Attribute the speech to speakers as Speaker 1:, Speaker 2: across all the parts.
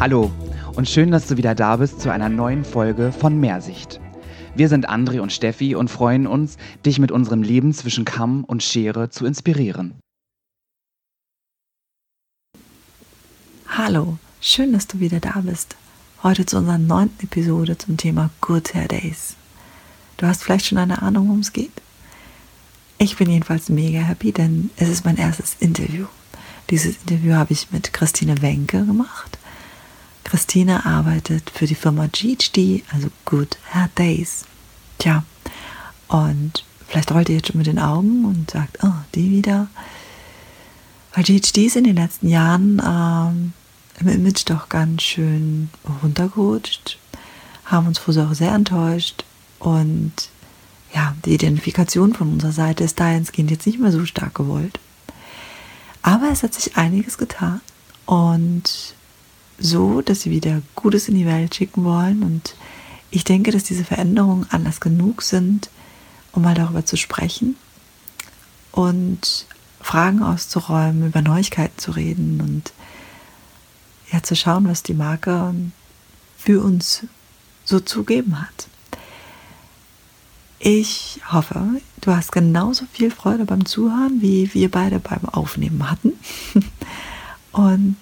Speaker 1: Hallo und schön, dass du wieder da bist zu einer neuen Folge von Mehrsicht. Wir sind André und Steffi und freuen uns, dich mit unserem Leben zwischen Kamm und Schere zu inspirieren.
Speaker 2: Hallo, schön, dass du wieder da bist. Heute zu unserer neunten Episode zum Thema Good Hair Days. Du hast vielleicht schon eine Ahnung, worum es geht? Ich bin jedenfalls mega happy, denn es ist mein erstes Interview. Dieses Interview habe ich mit Christine Wenke gemacht. Christine arbeitet für die Firma GHD, also Good Hair Days. Tja, und vielleicht rollt ihr jetzt schon mit den Augen und sagt, oh, die wieder. Weil GHD ist in den letzten Jahren ähm, im Image doch ganz schön runtergerutscht, haben uns Friseure sehr enttäuscht und ja, die Identifikation von unserer Seite ist dahingehend jetzt nicht mehr so stark gewollt. Aber es hat sich einiges getan und so, dass sie wieder Gutes in die Welt schicken wollen. Und ich denke, dass diese Veränderungen anders genug sind, um mal darüber zu sprechen und Fragen auszuräumen, über Neuigkeiten zu reden und ja zu schauen, was die Marke für uns so zugeben hat. Ich hoffe, du hast genauso viel Freude beim Zuhören, wie wir beide beim Aufnehmen hatten. Und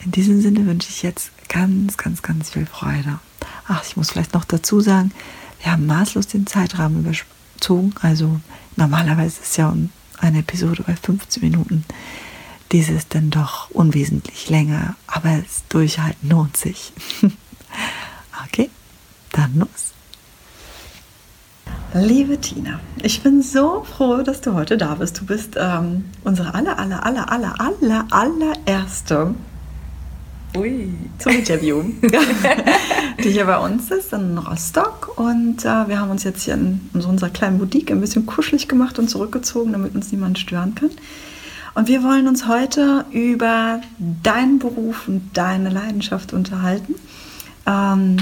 Speaker 2: in diesem Sinne wünsche ich jetzt ganz, ganz, ganz viel Freude. Ach, ich muss vielleicht noch dazu sagen, wir haben maßlos den Zeitrahmen überzogen. Also normalerweise ist ja eine Episode bei 15 Minuten. Diese ist dann doch unwesentlich länger, aber das Durchhalten lohnt sich. okay, dann los. Liebe Tina, ich bin so froh, dass du heute da bist. Du bist ähm, unsere aller, aller, aller, aller, aller, allererste Ui. zum Interview, die hier bei uns ist in Rostock. Und äh, wir haben uns jetzt hier in, in unserer kleinen Boutique ein bisschen kuschelig gemacht und zurückgezogen, damit uns niemand stören kann. Und wir wollen uns heute über deinen Beruf und deine Leidenschaft unterhalten. Ähm,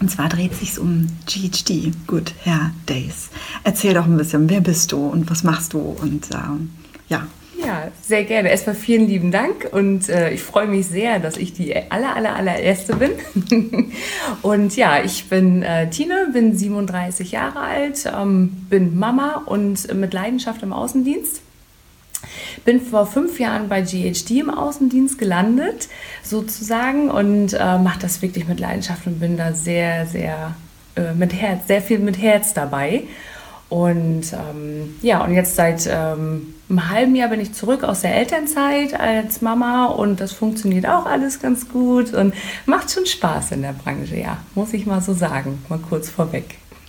Speaker 2: und zwar dreht sich um GHD, Good Hair Days. Erzähl doch ein bisschen, wer bist du und was machst du? Und ähm, ja,
Speaker 3: ja, sehr gerne. Erstmal vielen lieben Dank und äh, ich freue mich sehr, dass ich die aller, aller, allererste bin. und ja, ich bin äh, Tine, bin 37 Jahre alt, ähm, bin Mama und mit Leidenschaft im Außendienst. Bin vor fünf Jahren bei GHD im Außendienst gelandet, sozusagen, und äh, mache das wirklich mit Leidenschaft und bin da sehr, sehr äh, mit Herz, sehr viel mit Herz dabei. Und ähm, ja, und jetzt seit ähm, einem halben Jahr bin ich zurück aus der Elternzeit als Mama und das funktioniert auch alles ganz gut und macht schon Spaß in der Branche, ja, muss ich mal so sagen, mal kurz vorweg.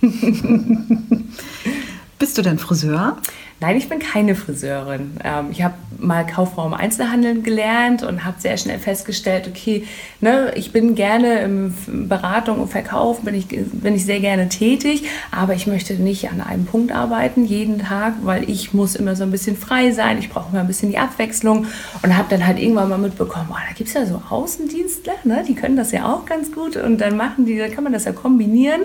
Speaker 2: Bist du denn Friseur?
Speaker 3: Nein, ich bin keine Friseurin. Ähm, ich habe mal Kauffrau im Einzelhandel gelernt und habe sehr schnell festgestellt, okay, ne, ich bin gerne im Beratung und Verkauf, bin ich, bin ich sehr gerne tätig, aber ich möchte nicht an einem Punkt arbeiten jeden Tag, weil ich muss immer so ein bisschen frei sein, ich brauche immer ein bisschen die Abwechslung und habe dann halt irgendwann mal mitbekommen, oh, da gibt es ja so Außendienstler, ne, die können das ja auch ganz gut und dann machen die, dann kann man das ja kombinieren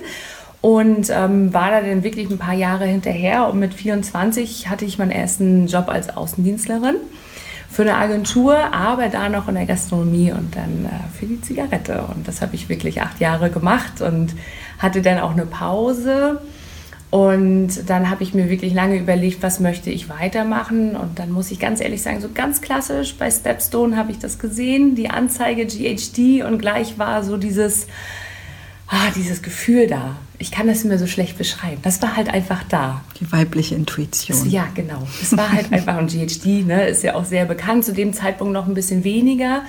Speaker 3: und ähm, war da dann wirklich ein paar Jahre hinterher und mit 24 hatte ich meinen ersten Job als Außendienstlerin für eine Agentur, aber da noch in der Gastronomie und dann äh, für die Zigarette. Und das habe ich wirklich acht Jahre gemacht und hatte dann auch eine Pause. Und dann habe ich mir wirklich lange überlegt, was möchte ich weitermachen. Und dann muss ich ganz ehrlich sagen, so ganz klassisch bei Stepstone habe ich das gesehen, die Anzeige GHD und gleich war so dieses, ah, dieses Gefühl da. Ich kann das immer so schlecht beschreiben. Das war halt einfach da.
Speaker 2: Die weibliche Intuition.
Speaker 3: Das, ja, genau. Es war halt einfach, und GHD ne, ist ja auch sehr bekannt, zu dem Zeitpunkt noch ein bisschen weniger.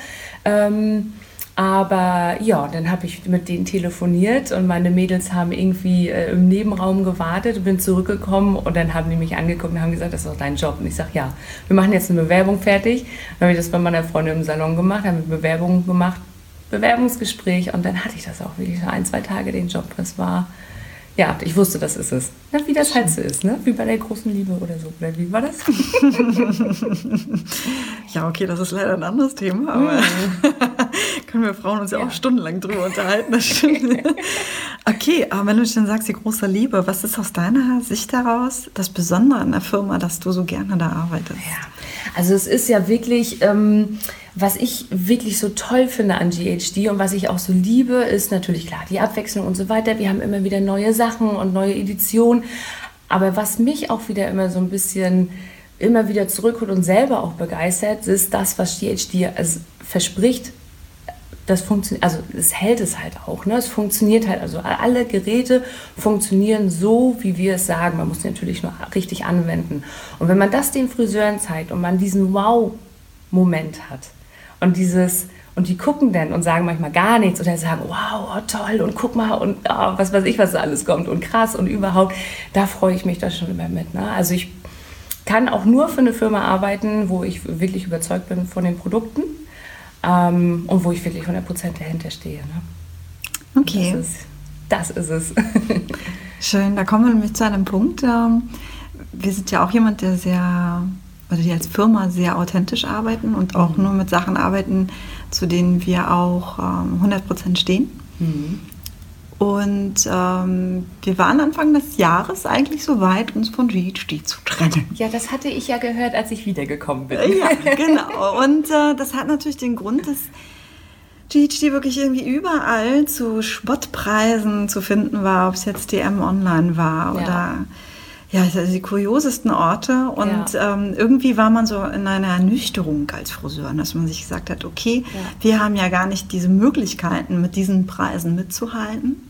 Speaker 3: Ähm, aber ja, dann habe ich mit denen telefoniert und meine Mädels haben irgendwie äh, im Nebenraum gewartet, bin zurückgekommen und dann haben die mich angeguckt und haben gesagt, das ist doch dein Job. Und ich sage, ja, wir machen jetzt eine Bewerbung fertig. Dann habe ich das bei meiner Freundin im Salon gemacht, haben eine Bewerbung gemacht Bewerbungsgespräch und dann hatte ich das auch wirklich ein, zwei Tage den Job. Das war Ja, ich wusste, das ist es. Na, wie das halt so ist, ne? Wie bei der großen Liebe oder so. Oder wie war das?
Speaker 2: ja, okay, das ist leider ein anderes Thema, aber mhm. können wir Frauen uns ja, ja, auch stundenlang drüber unterhalten. Das stimmt. okay, aber wenn du schon sagst, die große Liebe, was ist aus deiner Sicht daraus das Besondere an der Firma, dass du so gerne da arbeitest?
Speaker 3: Ja, also es ist ja wirklich... Ähm, was ich wirklich so toll finde an GHD und was ich auch so liebe, ist natürlich klar die Abwechslung und so weiter. Wir haben immer wieder neue Sachen und neue Editionen. Aber was mich auch wieder immer so ein bisschen immer wieder zurückholt und selber auch begeistert, ist das, was GHD verspricht. Das funktioniert, also es hält es halt auch. Ne? Es funktioniert halt, also alle Geräte funktionieren so, wie wir es sagen. Man muss natürlich nur richtig anwenden. Und wenn man das den Friseuren zeigt und man diesen Wow-Moment hat, und dieses, und die gucken dann und sagen manchmal gar nichts oder sagen, wow, oh, toll und guck mal und oh, was weiß ich, was da alles kommt und krass und überhaupt, da freue ich mich da schon immer mit. Ne? Also ich kann auch nur für eine Firma arbeiten, wo ich wirklich überzeugt bin von den Produkten ähm, und wo ich wirklich 100% dahinter stehe. Ne?
Speaker 2: Okay.
Speaker 3: Das ist, das ist es.
Speaker 2: Schön, da kommen wir nämlich zu einem Punkt. Ähm, wir sind ja auch jemand, der sehr oder die als Firma sehr authentisch arbeiten und auch mhm. nur mit Sachen arbeiten, zu denen wir auch ähm, 100% stehen. Mhm. Und ähm, wir waren Anfang des Jahres eigentlich so weit, uns von GHD zu trennen.
Speaker 3: Ja, das hatte ich ja gehört, als ich wiedergekommen bin.
Speaker 2: Ja, genau. Und äh, das hat natürlich den Grund, dass GHD wirklich irgendwie überall zu Spottpreisen zu finden war, ob es jetzt DM Online war ja. oder ja, also die kuriosesten Orte. Und ja. ähm, irgendwie war man so in einer Ernüchterung als Friseur, dass man sich gesagt hat, okay, ja. wir haben ja gar nicht diese Möglichkeiten, mit diesen Preisen mitzuhalten.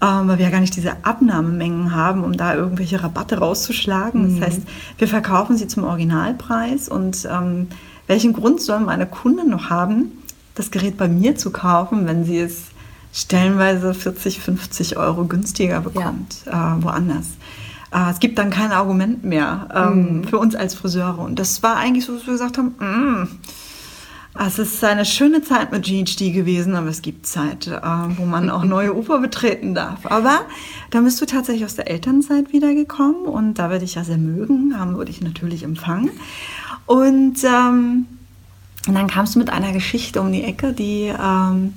Speaker 2: Ähm, weil wir ja gar nicht diese Abnahmemengen haben, um da irgendwelche Rabatte rauszuschlagen. Mhm. Das heißt, wir verkaufen sie zum Originalpreis. Und ähm, welchen Grund sollen meine Kunden noch haben, das Gerät bei mir zu kaufen, wenn sie es stellenweise 40, 50 Euro günstiger bekommt, ja. äh, woanders? Äh, es gibt dann kein Argument mehr ähm, mhm. für uns als Friseure. Und das war eigentlich so, dass wir gesagt haben, mm, es ist eine schöne Zeit mit GHD gewesen, aber es gibt Zeit, äh, wo man auch neue Ufer betreten darf. Aber da bist du tatsächlich aus der Elternzeit wiedergekommen und da werde ich ja sehr mögen, haben würde ich natürlich empfangen. Und, ähm, und dann kamst du mit einer Geschichte um die Ecke, die ähm,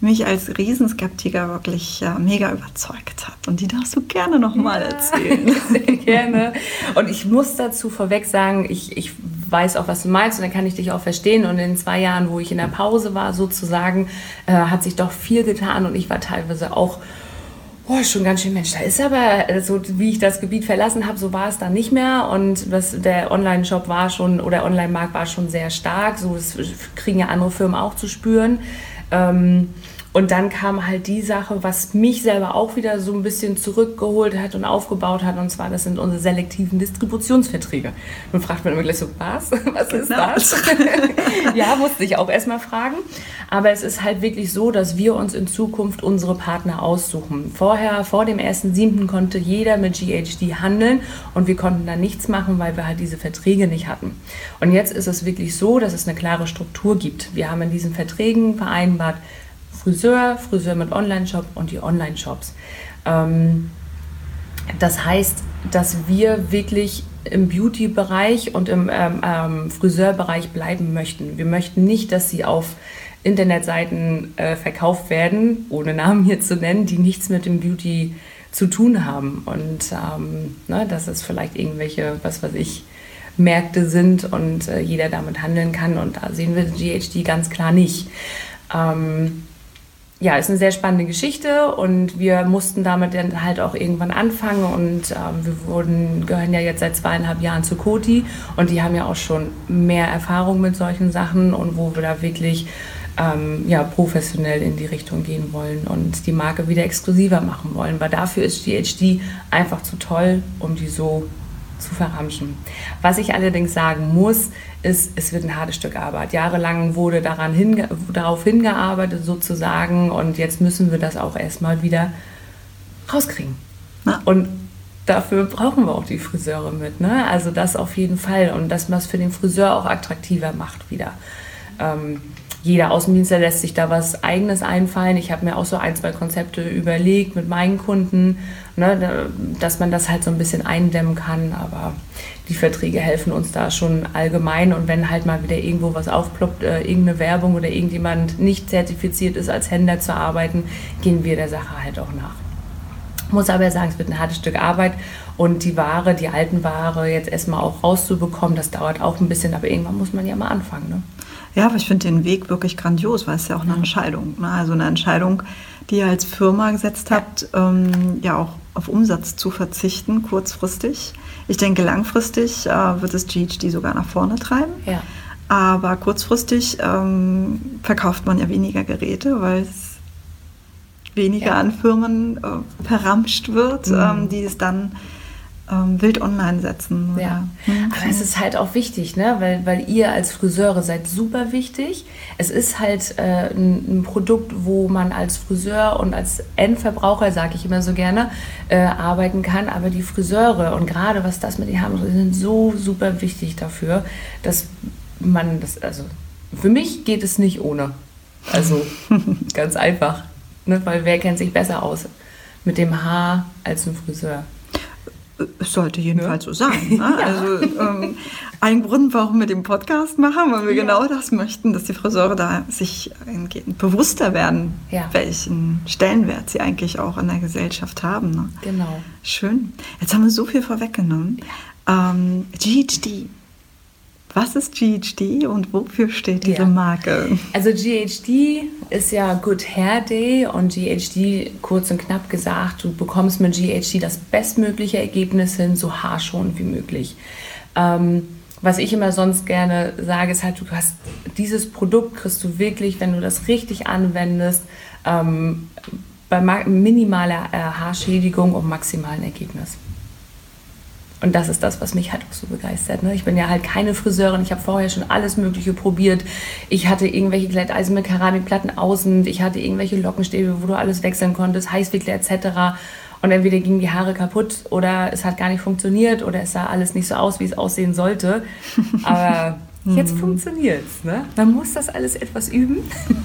Speaker 2: mich als Riesenskeptiker wirklich ja, mega überzeugt hat. Und die darfst du gerne nochmal ja, erzählen.
Speaker 3: Sehr gerne. Und ich muss dazu vorweg sagen, ich, ich weiß auch, was du meinst und dann kann ich dich auch verstehen. Und in zwei Jahren, wo ich in der Pause war, sozusagen, äh, hat sich doch viel getan und ich war teilweise auch oh, schon ganz schön, Mensch, da ist aber, so wie ich das Gebiet verlassen habe, so war es dann nicht mehr. Und das, der Online-Shop war schon, oder Online-Markt war schon sehr stark. So, das kriegen ja andere Firmen auch zu spüren. Ähm, und dann kam halt die Sache, was mich selber auch wieder so ein bisschen zurückgeholt hat und aufgebaut hat. Und zwar, das sind unsere selektiven Distributionsverträge. Nun fragt man immer gleich so, was? Was ist genau. das? ja, musste ich auch erstmal fragen. Aber es ist halt wirklich so, dass wir uns in Zukunft unsere Partner aussuchen. Vorher, vor dem 1.7. konnte jeder mit GHD handeln und wir konnten da nichts machen, weil wir halt diese Verträge nicht hatten. Und jetzt ist es wirklich so, dass es eine klare Struktur gibt. Wir haben in diesen Verträgen vereinbart, Friseur, Friseur mit Online-Shop und die Online-Shops. Ähm, das heißt, dass wir wirklich im Beauty-Bereich und im ähm, ähm, Friseurbereich bleiben möchten. Wir möchten nicht, dass sie auf Internetseiten äh, verkauft werden, ohne Namen hier zu nennen, die nichts mit dem Beauty zu tun haben. Und ähm, ne, dass es vielleicht irgendwelche, was weiß ich, Märkte sind und äh, jeder damit handeln kann. Und da sehen wir GHD ganz klar nicht. Ähm, ja, ist eine sehr spannende Geschichte und wir mussten damit dann halt auch irgendwann anfangen und ähm, wir wurden, gehören ja jetzt seit zweieinhalb Jahren zu Koti und die haben ja auch schon mehr Erfahrung mit solchen Sachen und wo wir da wirklich ähm, ja, professionell in die Richtung gehen wollen und die Marke wieder exklusiver machen wollen, weil dafür ist GHD einfach zu toll, um die so zu verramschen. Was ich allerdings sagen muss, ist, es wird ein hartes Stück Arbeit. Jahrelang wurde daran hinge darauf hingearbeitet sozusagen und jetzt müssen wir das auch erstmal wieder rauskriegen. Na? Und dafür brauchen wir auch die Friseure mit. Ne? Also das auf jeden Fall und das, was für den Friseur auch attraktiver macht wieder. Ähm, jeder Außendienstler lässt sich da was Eigenes einfallen. Ich habe mir auch so ein, zwei Konzepte überlegt mit meinen Kunden, ne, dass man das halt so ein bisschen eindämmen kann. Aber die Verträge helfen uns da schon allgemein. Und wenn halt mal wieder irgendwo was aufploppt, äh, irgendeine Werbung oder irgendjemand nicht zertifiziert ist, als Händler zu arbeiten, gehen wir der Sache halt auch nach. Muss aber sagen, es wird ein hartes Stück Arbeit und die Ware, die alten Ware jetzt erstmal auch rauszubekommen, das dauert auch ein bisschen, aber irgendwann muss man ja mal anfangen. Ne?
Speaker 2: Ja, aber ich finde den Weg wirklich grandios, weil es ja auch eine Entscheidung. Ne? Also eine Entscheidung, die ihr als Firma gesetzt habt, ähm, ja auch auf Umsatz zu verzichten, kurzfristig. Ich denke, langfristig äh, wird es GHD sogar nach vorne treiben.
Speaker 3: Ja.
Speaker 2: Aber kurzfristig ähm, verkauft man ja weniger Geräte, weil es weniger ja. an Firmen äh, verramscht wird, mhm. ähm, die es dann ähm, wild online setzen.
Speaker 3: Oder? Ja. Mhm. Aber es ist halt auch wichtig, ne? weil, weil ihr als Friseure seid super wichtig. Es ist halt äh, ein, ein, Produkt, wo man als Friseur und als Endverbraucher, sage ich immer so gerne, äh, arbeiten kann. Aber die Friseure und gerade was das mit den Haaren sind so super wichtig dafür, dass man das, also für mich geht es nicht ohne. Also ganz einfach. Ne? Weil wer kennt sich besser aus mit dem Haar als ein Friseur?
Speaker 2: Es sollte jedenfalls ja. so sein. Ne? ja. Also ähm, ein Grund, warum wir den Podcast machen, weil wir ja. genau das möchten, dass die Friseure da sich bewusster werden, welchen Stellenwert sie eigentlich auch in der Gesellschaft haben. Ne?
Speaker 3: Genau.
Speaker 2: Schön. Jetzt haben wir so viel vorweggenommen. Ähm, GHD, was ist GHD und wofür steht diese ja. Marke?
Speaker 3: Also GHD ist ja Good Hair Day und GHD, kurz und knapp gesagt, du bekommst mit GHD das bestmögliche Ergebnis hin, so haarschonend wie möglich. Ähm, was ich immer sonst gerne sage, ist halt, du hast dieses Produkt, kriegst du wirklich, wenn du das richtig anwendest, ähm, bei minimaler äh, Haarschädigung und maximalen Ergebnis. Und das ist das, was mich halt auch so begeistert. Ne? Ich bin ja halt keine Friseurin. Ich habe vorher schon alles Mögliche probiert. Ich hatte irgendwelche Glätteisen mit Keramikplatten außen. Ich hatte irgendwelche Lockenstäbe, wo du alles wechseln konntest, Heißwickler etc. Und entweder gingen die Haare kaputt oder es hat gar nicht funktioniert oder es sah alles nicht so aus, wie es aussehen sollte. Aber jetzt mhm. funktioniert es. Ne? Man muss das alles etwas üben.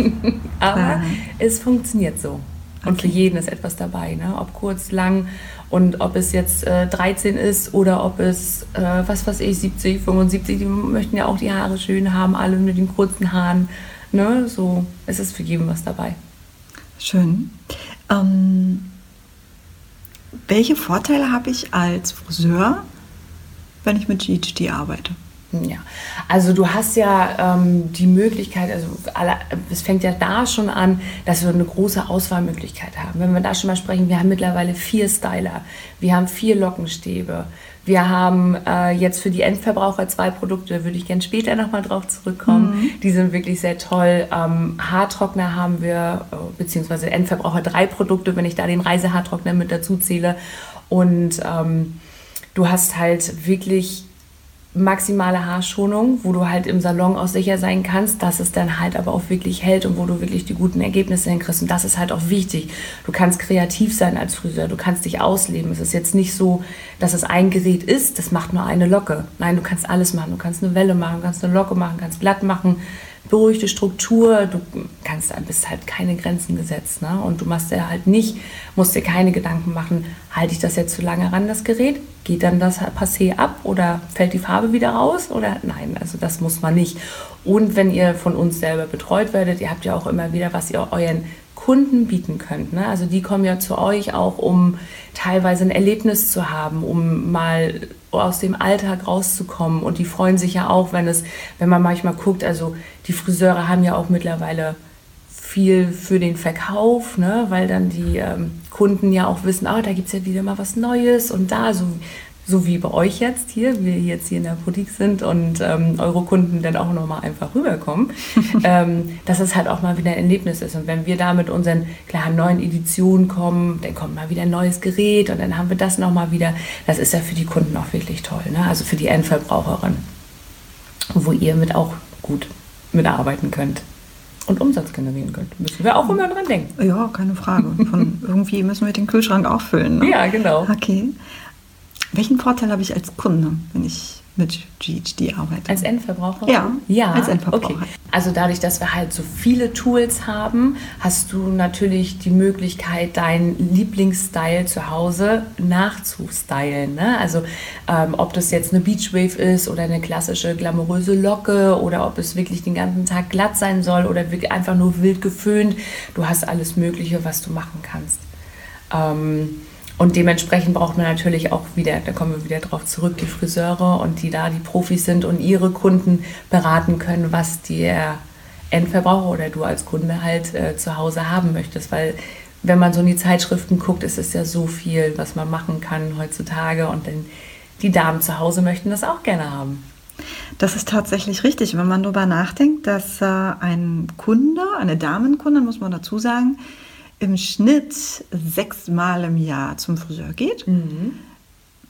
Speaker 3: Aber es funktioniert so. Und okay. für jeden ist etwas dabei, ne? ob kurz, lang und ob es jetzt äh, 13 ist oder ob es, äh, was weiß ich, 70, 75, die möchten ja auch die Haare schön haben, alle mit den kurzen Haaren. Ne? So, es ist für jeden was dabei.
Speaker 2: Schön. Ähm, welche Vorteile habe ich als Friseur, wenn ich mit GHD arbeite?
Speaker 3: Ja, also du hast ja ähm, die Möglichkeit, also alle, es fängt ja da schon an, dass wir eine große Auswahlmöglichkeit haben. Wenn wir da schon mal sprechen, wir haben mittlerweile vier Styler, wir haben vier Lockenstäbe, wir haben äh, jetzt für die Endverbraucher zwei Produkte, da würde ich gerne später nochmal drauf zurückkommen. Mhm. Die sind wirklich sehr toll. Ähm, Haartrockner haben wir, äh, beziehungsweise Endverbraucher drei Produkte, wenn ich da den Reisehaartrockner mit dazu zähle. Und ähm, du hast halt wirklich maximale Haarschonung, wo du halt im Salon auch sicher sein kannst, dass es dann halt aber auch wirklich hält und wo du wirklich die guten Ergebnisse hinkriegst. Und das ist halt auch wichtig. Du kannst kreativ sein als Friseur, du kannst dich ausleben. Es ist jetzt nicht so, dass es ein Gerät ist, das macht nur eine Locke. Nein, du kannst alles machen. Du kannst eine Welle machen, kannst eine Locke machen, kannst glatt machen, beruhigte Struktur. Du kannst, bist halt keine Grenzen gesetzt. Ne? Und du machst dir halt nicht, musst dir keine Gedanken machen, halte ich das jetzt zu lange ran, das Gerät? Geht dann das Passé ab oder fällt die Farbe wieder raus? Oder nein, also das muss man nicht. Und wenn ihr von uns selber betreut werdet, ihr habt ja auch immer wieder, was ihr euren Kunden bieten könnt. Ne? Also die kommen ja zu euch auch, um teilweise ein Erlebnis zu haben, um mal aus dem Alltag rauszukommen. Und die freuen sich ja auch, wenn es, wenn man manchmal guckt, also die Friseure haben ja auch mittlerweile viel für den Verkauf, ne? weil dann die ähm, Kunden ja auch wissen, ah, da gibt es ja wieder mal was Neues und da, so so wie bei euch jetzt hier, wir jetzt hier in der Boutique sind und ähm, eure Kunden dann auch nochmal einfach rüberkommen, ähm, dass es halt auch mal wieder ein Erlebnis ist. Und wenn wir da mit unseren klaren neuen Editionen kommen, dann kommt mal wieder ein neues Gerät und dann haben wir das nochmal wieder. Das ist ja für die Kunden auch wirklich toll, ne? also für die Endverbraucherin, wo ihr mit auch gut mitarbeiten könnt und Umsatz generieren könnt. Müssen wir auch immer dran denken.
Speaker 2: Ja, keine Frage. Von irgendwie müssen wir den Kühlschrank auffüllen.
Speaker 3: Ne? Ja, genau.
Speaker 2: Okay. Welchen Vorteil habe ich als Kunde, wenn ich mit GHD arbeite.
Speaker 3: Als Endverbraucher?
Speaker 2: Ja,
Speaker 3: ja,
Speaker 2: als Endverbraucher.
Speaker 3: Okay. Also dadurch, dass wir halt so viele Tools haben, hast du natürlich die Möglichkeit, deinen Lieblingsstyle zu Hause nachzustylen. Ne? Also ähm, ob das jetzt eine Beachwave ist oder eine klassische glamouröse Locke oder ob es wirklich den ganzen Tag glatt sein soll oder wirklich einfach nur wild geföhnt. Du hast alles Mögliche, was du machen kannst. Ähm, und dementsprechend braucht man natürlich auch wieder, da kommen wir wieder drauf zurück, die Friseure und die da die Profis sind und ihre Kunden beraten können, was der Endverbraucher oder du als Kunde halt äh, zu Hause haben möchtest. Weil wenn man so in die Zeitschriften guckt, ist es ja so viel, was man machen kann heutzutage und dann die Damen zu Hause möchten das auch gerne haben.
Speaker 2: Das ist tatsächlich richtig, wenn man darüber nachdenkt, dass äh, ein Kunde, eine Damenkunde, muss man dazu sagen, im Schnitt sechsmal im Jahr zum Friseur geht. Mhm.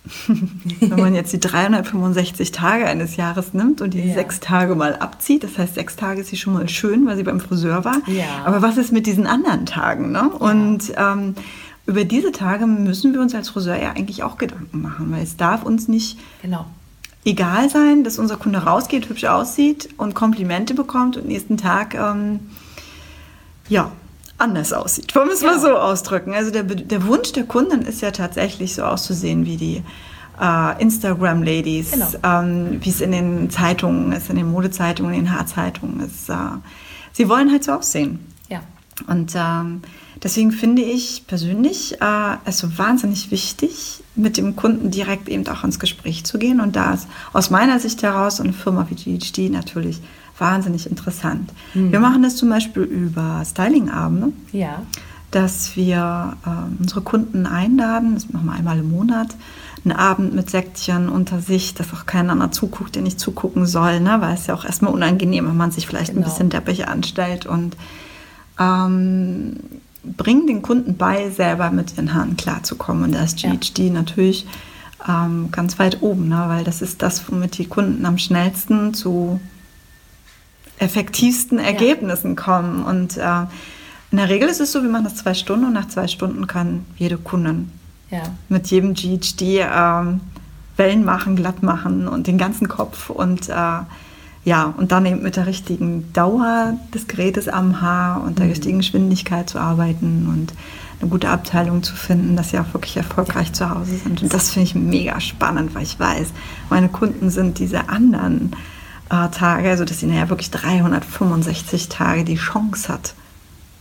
Speaker 2: Wenn man jetzt die 365 Tage eines Jahres nimmt und die ja. sechs Tage mal abzieht, das heißt, sechs Tage ist sie schon mal schön, weil sie beim Friseur war. Ja. Aber was ist mit diesen anderen Tagen? Ne? Ja. Und ähm, über diese Tage müssen wir uns als Friseur ja eigentlich auch Gedanken machen, weil es darf uns nicht genau. egal sein, dass unser Kunde rausgeht, hübsch aussieht und Komplimente bekommt und nächsten Tag ähm, ja, anders aussieht. Wollen wir es ja. mal so ausdrücken? Also der, der Wunsch der Kunden ist ja tatsächlich so auszusehen wie die äh, Instagram-Ladies, genau. ähm, wie es in den Zeitungen ist, in den Modezeitungen, in den Haarzeitungen ist. Äh, sie wollen halt so aussehen.
Speaker 3: Ja.
Speaker 2: Und ähm, deswegen finde ich persönlich äh, es so wahnsinnig wichtig, mit dem Kunden direkt eben auch ins Gespräch zu gehen. Und da ist aus meiner Sicht heraus eine Firma wie GHD natürlich wahnsinnig interessant. Mhm. Wir machen das zum Beispiel über Stylingabende.
Speaker 3: Ja.
Speaker 2: Dass wir äh, unsere Kunden einladen, das machen wir einmal im Monat, einen Abend mit Säckchen unter sich, dass auch keiner anderer zuguckt, der nicht zugucken soll, ne? weil es ja auch erstmal unangenehm, wenn man sich vielleicht genau. ein bisschen deppig anstellt und ähm, bringen den Kunden bei, selber mit ihren Haaren klarzukommen. Und da ist GHD ja. natürlich ähm, ganz weit oben, ne? weil das ist das, womit die Kunden am schnellsten zu effektivsten Ergebnissen ja. kommen. Und äh, in der Regel ist es so, wir machen das zwei Stunden und nach zwei Stunden kann jede Kundin ja. mit jedem GHD äh, Wellen machen, glatt machen und den ganzen Kopf und äh, ja, und dann eben mit der richtigen Dauer des Gerätes am Haar und der mhm. richtigen Geschwindigkeit zu arbeiten und eine gute Abteilung zu finden, dass sie auch wirklich erfolgreich ja. zu Hause sind. Und das finde ich mega spannend, weil ich weiß, meine Kunden sind diese anderen äh, Tage, also dass sie naja wirklich 365 Tage die Chance hat,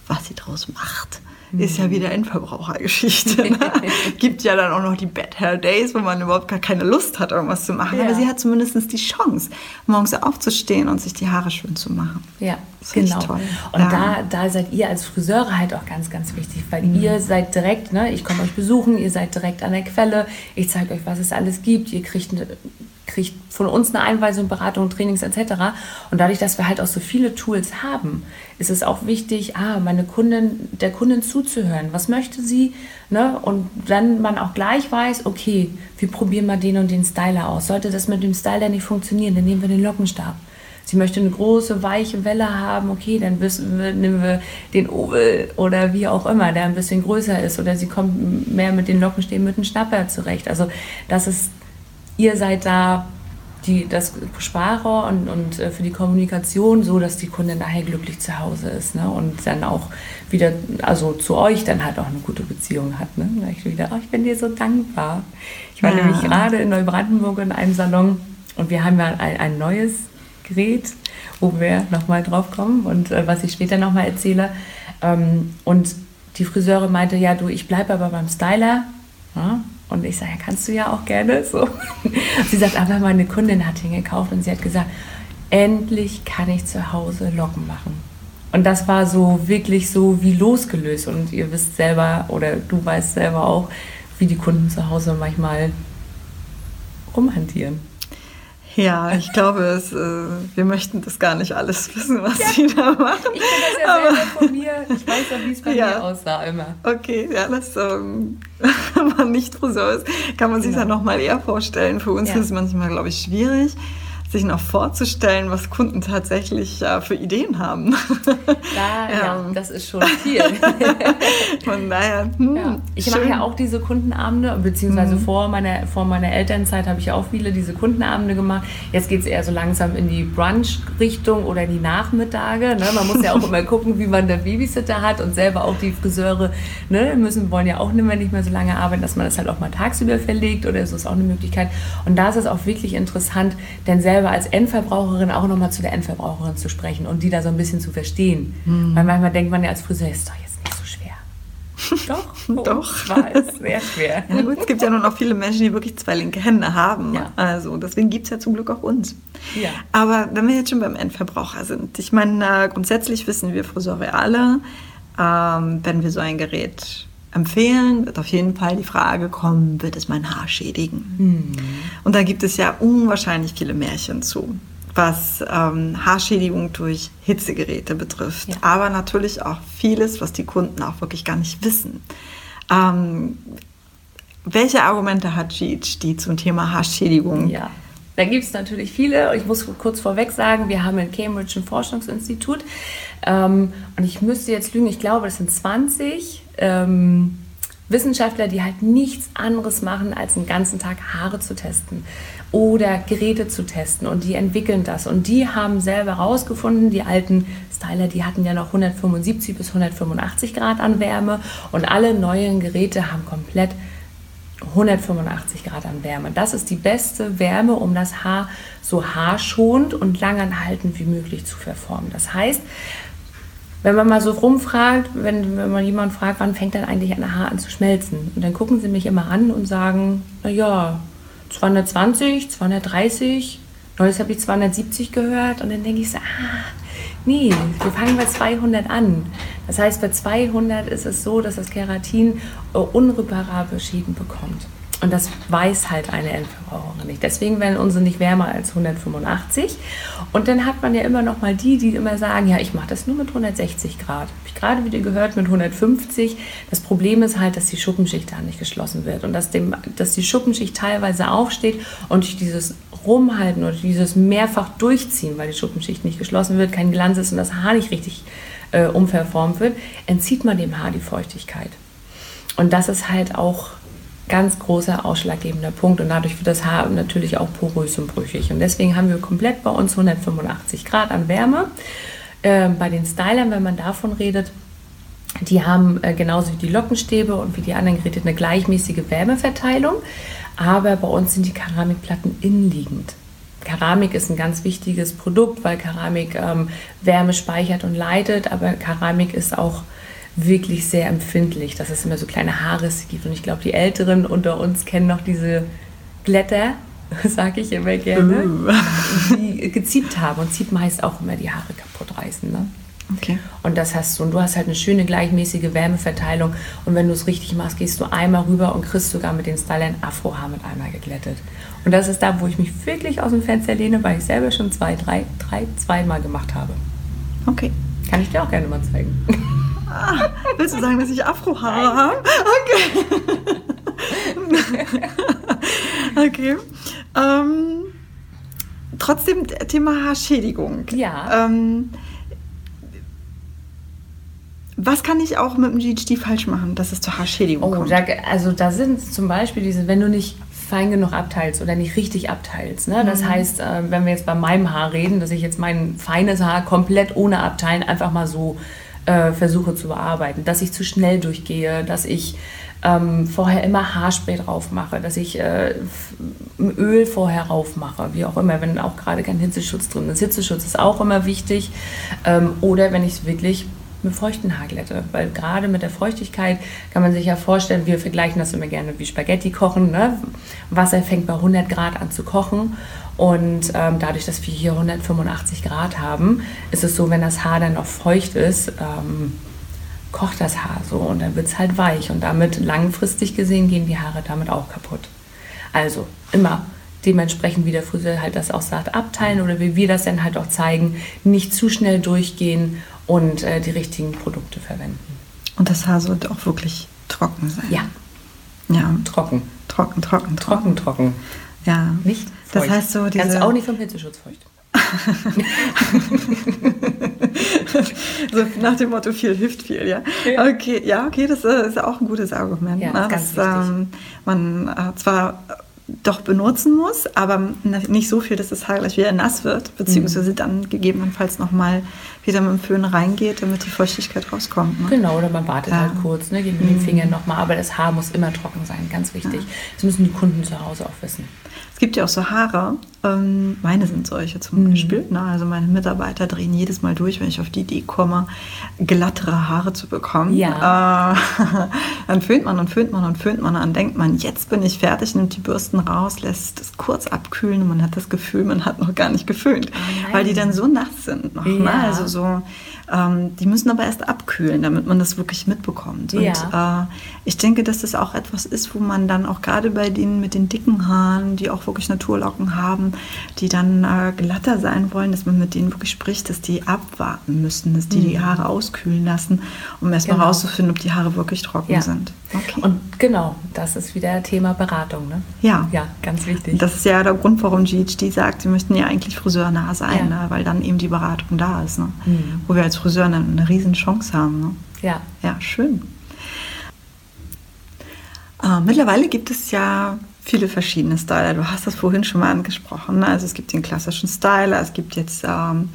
Speaker 2: was sie daraus macht. Ist ja mhm. wieder Endverbrauchergeschichte. Ne? Gibt ja dann auch noch die Bad Hair Days, wo man überhaupt gar keine Lust hat, irgendwas zu machen. Ja. Aber sie hat zumindest die Chance, morgens aufzustehen und sich die Haare schön zu machen.
Speaker 3: Ja, das genau. Toll. Und ja. da, da seid ihr als Friseure halt auch ganz, ganz wichtig, weil mhm. ihr seid direkt, ne, ich komme euch besuchen, ihr seid direkt an der Quelle, ich zeige euch, was es alles gibt, ihr kriegt eine kriegt von uns eine Einweisung, Beratung, Trainings etc. Und dadurch, dass wir halt auch so viele Tools haben, ist es auch wichtig, ah, meine Kundin, der Kundin zuzuhören. Was möchte sie? Ne? Und dann man auch gleich weiß, okay, wir probieren mal den und den Styler aus. Sollte das mit dem Styler nicht funktionieren, dann nehmen wir den Lockenstab. Sie möchte eine große, weiche Welle haben, okay, dann nehmen wir den Oval oder wie auch immer, der ein bisschen größer ist. Oder sie kommt mehr mit den Lockenstäben mit dem Schnapper zurecht. Also das ist ihr seid da die, das Sprache und, und äh, für die Kommunikation so, dass die Kundin nachher glücklich zu Hause ist ne? und dann auch wieder, also zu euch dann halt auch eine gute Beziehung hat. Ne? ich wieder, oh, ich bin dir so dankbar. Ich war ja. nämlich gerade in Neubrandenburg in einem Salon und wir haben ja ein, ein neues Gerät, wo wir nochmal drauf kommen und äh, was ich später nochmal erzähle. Ähm, und die Friseure meinte, ja du, ich bleibe aber beim Styler. Ja? Und ich sage, ja, kannst du ja auch gerne. So. Sie sagt, aber meine Kundin hat ihn gekauft und sie hat gesagt, endlich kann ich zu Hause Locken machen. Und das war so wirklich so wie losgelöst. Und ihr wisst selber, oder du weißt selber auch, wie die Kunden zu Hause manchmal rumhantieren.
Speaker 2: Ja, ich glaube, es, äh, wir möchten das gar nicht alles wissen, was ja. sie da machen.
Speaker 3: Ich kenne das ja Aber, selber von mir. Ich weiß ja, wie es bei ja. mir aussah immer.
Speaker 2: Okay, ja, das, ähm, wenn man nicht Friseur ist, kann man sich genau. ja noch mal eher vorstellen. Für uns ja. ist es manchmal, glaube ich, schwierig, sich noch vorzustellen, was Kunden tatsächlich äh, für Ideen haben.
Speaker 3: Da, ja, das ist schon viel.
Speaker 2: Von daher, hm,
Speaker 3: ja. Ich mache ja auch diese Kundenabende, beziehungsweise mhm. vor, meiner, vor meiner Elternzeit habe ich auch viele diese Kundenabende gemacht. Jetzt geht es eher so langsam in die Brunch-Richtung oder in die Nachmittage. Ne? Man muss ja auch immer gucken, wie man der Babysitter hat und selber auch die Friseure ne, müssen, wollen ja auch nicht mehr, nicht mehr so lange arbeiten, dass man das halt auch mal tagsüber verlegt oder so ist auch eine Möglichkeit. Und da ist es auch wirklich interessant, denn selber als Endverbraucherin auch nochmal zu der Endverbraucherin zu sprechen und die da so ein bisschen zu verstehen. Mhm. Weil manchmal denkt man ja als Friseur, ist doch jetzt.
Speaker 2: Doch, oh, doch. War es sehr schwer. Ja, gut, es gibt ja nun auch viele Menschen, die wirklich zwei linke Hände haben. Ja. Also deswegen gibt es ja zum Glück auch uns. Ja. Aber wenn wir jetzt schon beim Endverbraucher sind, ich meine, grundsätzlich wissen wir Friseure alle, ähm, wenn wir so ein Gerät empfehlen, wird auf jeden Fall die Frage kommen, wird es mein Haar schädigen? Mhm. Und da gibt es ja unwahrscheinlich viele Märchen zu, was ähm, Haarschädigung durch Hitzegeräte betrifft. Ja. Aber natürlich auch vieles, was die Kunden auch wirklich gar nicht wissen. Ähm, welche Argumente hat die zum Thema Haarschädigung
Speaker 3: ja. Da gibt es natürlich viele. Ich muss kurz vorweg sagen, wir haben in Cambridge ein Forschungsinstitut. Ähm, und ich müsste jetzt lügen, ich glaube, das sind 20 ähm, Wissenschaftler, die halt nichts anderes machen, als den ganzen Tag Haare zu testen oder Geräte zu testen. Und die entwickeln das. Und die haben selber herausgefunden, die alten Styler, die hatten ja noch 175 bis 185 Grad an Wärme. Und alle neuen Geräte haben komplett 185 Grad an Wärme. Das ist die beste Wärme, um das Haar so haarschonend und langanhaltend wie möglich zu verformen. Das heißt, wenn man mal so rumfragt, wenn, wenn man jemanden fragt, wann fängt dann eigentlich ein Haar an zu schmelzen? Und dann gucken sie mich immer an und sagen, naja, 220, 230, neues habe ich 270 gehört. Und dann denke ich so, ah, nee, wir fangen bei 200 an. Das heißt, bei 200 ist es so, dass das Keratin äh, unreparable Schäden bekommt. Und das weiß halt eine Endverbraucherin nicht. Deswegen werden unsere nicht wärmer als 185. Und dann hat man ja immer noch mal die, die immer sagen, ja, ich mache das nur mit 160 Grad. Habe ich gerade wieder gehört mit 150. Das Problem ist halt, dass die Schuppenschicht da nicht geschlossen wird und dass, dem, dass die Schuppenschicht teilweise aufsteht und durch dieses Rumhalten oder dieses mehrfach durchziehen, weil die Schuppenschicht nicht geschlossen wird, kein Glanz ist und das Haar nicht richtig äh, umverformt wird, entzieht man dem Haar die Feuchtigkeit. Und das ist halt auch ganz großer ausschlaggebender Punkt und dadurch wird das Haar natürlich auch porös und brüchig. Und deswegen haben wir komplett bei uns 185 Grad an Wärme. Äh, bei den Stylern, wenn man davon redet, die haben äh, genauso wie die Lockenstäbe und wie die anderen Geräte eine gleichmäßige Wärmeverteilung, aber bei uns sind die Keramikplatten innenliegend. Keramik ist ein ganz wichtiges Produkt, weil Keramik ähm, Wärme speichert und leitet, aber Keramik ist auch wirklich sehr empfindlich, dass es immer so kleine Haarrisse gibt. Und ich glaube, die Älteren unter uns kennen noch diese Blätter, sage ich immer gerne, uh. die geziebt haben. Und Ziepen heißt auch immer die Haare kaputt reißen. Ne? Okay. Und das hast du. Und du hast halt eine schöne gleichmäßige Wärmeverteilung. Und wenn du es richtig machst, gehst du einmal rüber und kriegst sogar mit den Stylern Afrohaar mit einmal geglättet. Und das ist da, wo ich mich wirklich aus dem Fenster lehne, weil ich selber schon zwei, drei, drei, zweimal gemacht habe.
Speaker 2: Okay.
Speaker 3: Kann ich dir auch gerne mal zeigen.
Speaker 2: Ah, willst du sagen, dass ich Afrohaare habe? Okay. okay. Ähm, trotzdem Thema Haarschädigung.
Speaker 3: Ja. Ähm,
Speaker 2: was kann ich auch mit dem GHD falsch machen, dass es zur Haarschädigung oh, kommt?
Speaker 3: Da, also da sind zum Beispiel diese, wenn du nicht fein genug abteilst oder nicht richtig abteilst. Ne? Das mhm. heißt, äh, wenn wir jetzt bei meinem Haar reden, dass ich jetzt mein feines Haar komplett ohne Abteilen einfach mal so äh, versuche zu bearbeiten, dass ich zu schnell durchgehe, dass ich ähm, vorher immer Haarspray drauf mache, dass ich äh, Öl vorher rauf mache, wie auch immer, wenn auch gerade kein Hitzeschutz drin ist. Hitzeschutz ist auch immer wichtig. Ähm, oder wenn ich es wirklich mit feuchten Haar glätte, weil gerade mit der Feuchtigkeit kann man sich ja vorstellen, wir vergleichen das immer gerne wie Spaghetti kochen. Ne? Wasser fängt bei 100 Grad an zu kochen und ähm, dadurch, dass wir hier 185 Grad haben, ist es so, wenn das Haar dann noch feucht ist, ähm, kocht das Haar so und dann wird es halt weich. Und damit langfristig gesehen gehen die Haare damit auch kaputt. Also immer dementsprechend, wie der Friseur halt das auch sagt, abteilen oder wie wir das dann halt auch zeigen, nicht zu schnell durchgehen und äh, die richtigen Produkte verwenden.
Speaker 2: Und das Haar sollte auch wirklich trocken sein.
Speaker 3: Ja.
Speaker 2: Ja.
Speaker 3: Trocken.
Speaker 2: Trocken, trocken,
Speaker 3: trocken. Trocken, trocken.
Speaker 2: Ja.
Speaker 3: Nicht
Speaker 2: Das heißt so diese...
Speaker 3: Kannst auch nicht vom Hitzeschutz feucht.
Speaker 2: so nach dem Motto, viel hilft viel, ja.
Speaker 3: Ja.
Speaker 2: Okay, ja, okay, das äh, ist auch ein gutes Argument.
Speaker 3: Ja,
Speaker 2: ne,
Speaker 3: ganz
Speaker 2: dass ähm, man äh, zwar doch benutzen muss, aber nicht so viel, dass das Haar gleich wieder nass wird, beziehungsweise
Speaker 3: Mhm.
Speaker 2: dann gegebenenfalls nochmal wieder mit dem Föhn reingeht, damit die Feuchtigkeit rauskommt. Ne?
Speaker 3: Genau, oder man wartet
Speaker 2: Ja.
Speaker 3: halt kurz, ne, geht mit den Fingern nochmal, aber das Haar muss immer trocken sein, ganz wichtig. Das müssen die Kunden zu Hause auch wissen.
Speaker 2: Es gibt ja auch so Haare, ähm, meine sind solche zum
Speaker 3: Mhm.
Speaker 2: Beispiel. Ne? Also meine Mitarbeiter drehen jedes Mal durch, wenn ich auf die Idee komme, glattere Haare zu bekommen.
Speaker 3: Ja.
Speaker 2: Äh, dann föhnt man und föhnt man und föhnt man, dann denkt man, jetzt bin ich fertig, nimmt die Bürsten raus, lässt es kurz abkühlen und man hat das Gefühl, man hat noch gar nicht geföhnt,
Speaker 3: nein.
Speaker 2: weil die dann so nass sind noch. Ne?
Speaker 3: Ja.
Speaker 2: Also so, ähm, die müssen aber erst abkühlen, damit man das wirklich mitbekommt. Und
Speaker 3: Ja.
Speaker 2: äh, ich denke, dass das auch etwas ist, wo man dann auch gerade bei denen mit den dicken Haaren, die auch wirklich Naturlocken haben, die dann äh, glatter sein wollen, dass man mit denen wirklich spricht, dass die abwarten müssen, dass die die Haare auskühlen lassen, um erstmal
Speaker 3: Genau.
Speaker 2: rauszufinden, ob die Haare wirklich trocken
Speaker 3: Ja.
Speaker 2: sind. Okay.
Speaker 3: Und genau, das ist wieder Thema Beratung, ne?
Speaker 2: Ja.
Speaker 3: Ja, ganz wichtig.
Speaker 2: das ist ja der Grund, warum GHD sagt, sie möchten ja eigentlich friseurnah sein,
Speaker 3: Ja.
Speaker 2: ne? weil dann eben die Beratung da ist. Ne?
Speaker 3: Mhm.
Speaker 2: Wo wir als Friseur eine, eine riesen Chance haben. Ne?
Speaker 3: ja.
Speaker 2: Ja, schön. Äh, mittlerweile gibt es ja viele verschiedene Styler. Du hast das vorhin schon mal angesprochen. Ne? Also es gibt den klassischen Styler, es gibt jetzt ähm,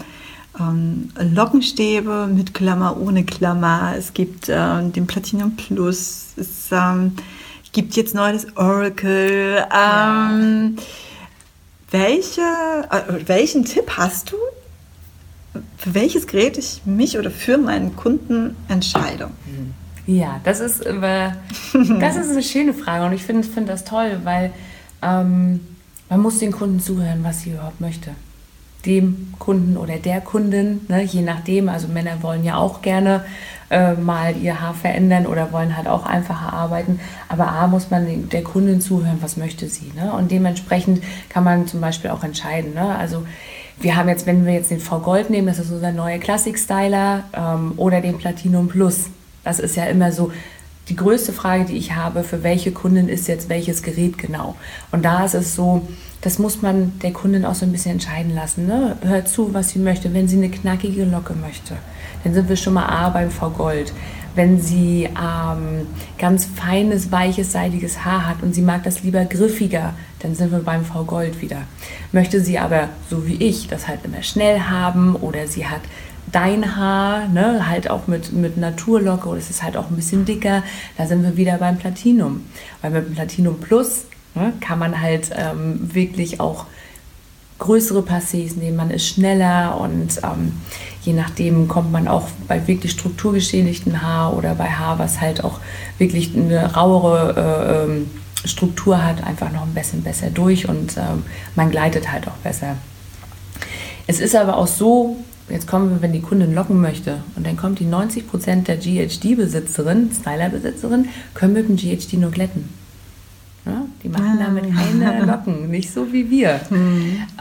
Speaker 2: ähm, Lockenstäbe mit Klammer, ohne Klammer, es gibt ähm, den Platinum Plus, es ähm, gibt jetzt neu das Oracle. Ähm, welche, äh, welchen Tipp hast du, für welches Gerät ich mich oder für meinen Kunden entscheide?
Speaker 3: Ja, das ist, äh, das ist eine schöne Frage und ich finde find das toll, weil ähm, man muss den Kunden zuhören, was sie überhaupt möchte. Dem Kunden oder der Kundin, ne, je nachdem. Also Männer wollen ja auch gerne äh, mal ihr Haar verändern oder wollen halt auch einfacher arbeiten. Aber A muss man den- der Kundin zuhören, was möchte sie. Ne? Und dementsprechend kann man zum Beispiel auch entscheiden. Ne? Also wir haben jetzt, wenn wir jetzt den V Gold nehmen, das ist unser neuer Classic-Styler, ähm, oder den Platinum Plus. Das ist ja immer so die größte Frage, die ich habe, für welche Kundin ist jetzt welches Gerät genau. Und da ist es so, das muss man der Kundin auch so ein bisschen entscheiden lassen. Ne? Hört zu, was sie möchte. Wenn sie eine knackige Locke möchte, dann sind wir schon mal A beim V Gold. Wenn sie ähm, ganz feines, weiches, seidiges Haar hat und sie mag das lieber griffiger, dann sind wir beim V Gold wieder. Möchte sie aber, so wie ich, das halt immer schnell haben oder sie hat dein Haar, ne, halt auch mit, mit Naturlocke oder es ist halt auch ein bisschen dicker, da sind wir wieder beim Platinum. Weil mit Platinum Plus ne, kann man halt ähm, wirklich auch größere Passés nehmen, man ist schneller und ähm, je nachdem kommt man auch bei wirklich strukturgeschädigten Haar oder bei Haar, was halt auch wirklich eine rauere äh, ähm, Struktur hat, einfach noch ein bisschen besser durch und ähm, man gleitet halt auch besser. Es ist aber auch so, jetzt kommen wir, wenn die Kundin locken möchte und dann kommt die 90% der GHD-Besitzerin, Styler-Besitzerin, können mit dem GHD nur glätten. Ja, die machen damit keine Locken, nicht so wie wir.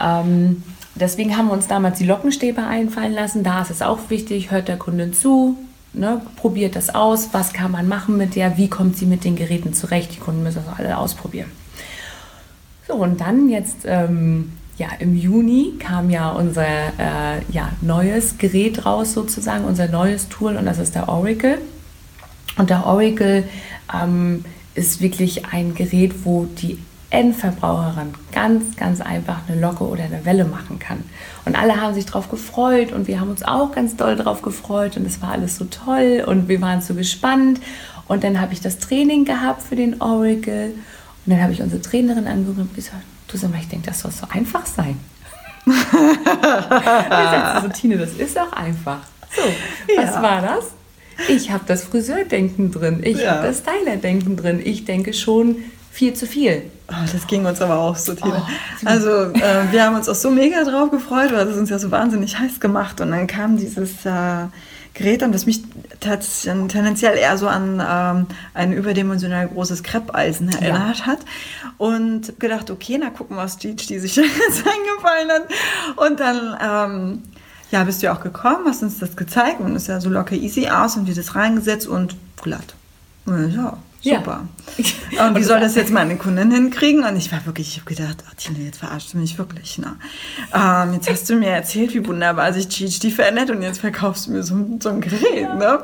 Speaker 3: Ähm, deswegen haben wir uns damals die Lockenstäbe einfallen lassen. Da ist es auch wichtig, hört der Kundin zu, ne, probiert das aus, was kann man machen mit der, wie kommt sie mit den Geräten zurecht. Die Kunden müssen das alle ausprobieren. So, und dann jetzt ähm, ja, im Juni kam ja unser äh, ja, neues Gerät raus, sozusagen, unser neues Tool, und das ist der Oracle. Und der Oracle ähm, ist wirklich ein Gerät, wo die Endverbraucherin ganz, ganz einfach eine Locke oder eine Welle machen kann. Und alle haben sich darauf gefreut und wir haben uns auch ganz doll darauf gefreut und es war alles so toll und wir waren so gespannt. Und dann habe ich das Training gehabt für den Oracle und dann habe ich unsere Trainerin angerufen und gesagt, du sag mal, ich denke, das soll so einfach sein. sie so, Tine, das ist auch einfach. So, was
Speaker 2: Ja.
Speaker 3: war das? Ich habe das Friseurdenken drin, ich
Speaker 2: Ja.
Speaker 3: habe das Stylerdenken drin. Ich denke schon viel zu viel.
Speaker 2: Oh, das ging uns aber auch so, Tina.
Speaker 3: Oh.
Speaker 2: also, äh, wir haben uns auch so mega drauf gefreut, weil es uns ja so wahnsinnig heiß gemacht. Und dann kam dieses äh, Gerät an, das mich tendenziell eher so an ähm, ein überdimensional großes Kreppeisen erinnert hat. Und gedacht, okay, na gucken, was GHD sich jetzt eingefallen hat. Und dann ähm, ja, bist du ja auch gekommen, hast uns das gezeigt und ist ja so locker easy aus und wir das reingesetzt und glatt. Und Ja, Super. Ja. Und wie soll das jetzt meine Kundin hinkriegen? Und ich war wirklich, ich habe gedacht, ach Tina, jetzt verarschst du mich wirklich. Ne? Ähm, jetzt hast du mir erzählt, wie wunderbar sich GHD verändert und jetzt verkaufst du mir so, so ein Gerät. Ne?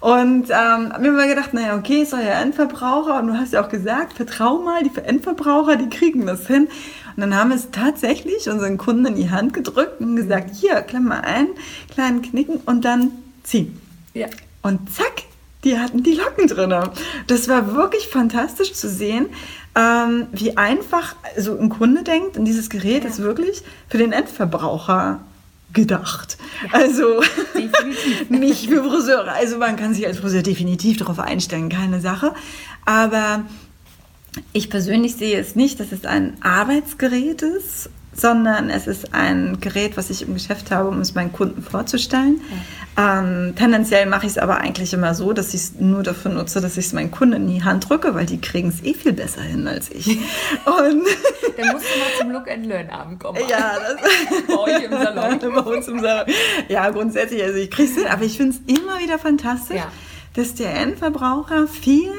Speaker 2: Und ähm, mir mal gedacht, naja, okay, ist ja Endverbraucher und du hast ja auch gesagt, vertrau mal, die Endverbraucher, die kriegen das hin. Und dann haben wir es tatsächlich unseren Kunden in die Hand gedrückt und gesagt, hier, klemm mal ein, kleinen Knicken und dann ziehen. Ja. Und zack, die hatten die Locken drin. Das war wirklich fantastisch zu sehen, ähm, wie einfach so ein Kunde denkt. Und dieses Gerät ja. ist wirklich für den Endverbraucher gedacht. Ja, also nicht für Friseure. Also man kann sich als Friseur definitiv darauf einstellen, keine Sache. Aber ich persönlich sehe es nicht, dass es ein Arbeitsgerät ist, sondern es ist ein Gerät, was ich im Geschäft habe, um es meinen Kunden vorzustellen. Ja. Ähm, tendenziell mache ich es aber eigentlich immer so, dass ich es nur dafür nutze, dass ich es meinen Kunden in die Hand drücke, weil die kriegen es eh viel besser hin als ich. Und
Speaker 3: Dann musst du mal zum Look and Learn Abend kommen. Ja, das bei euch im Salon. bei uns im
Speaker 2: Salon. Ja, grundsätzlich, also ich kriege es hin, aber ich finde es immer wieder fantastisch, ja. dass der Endverbraucher viel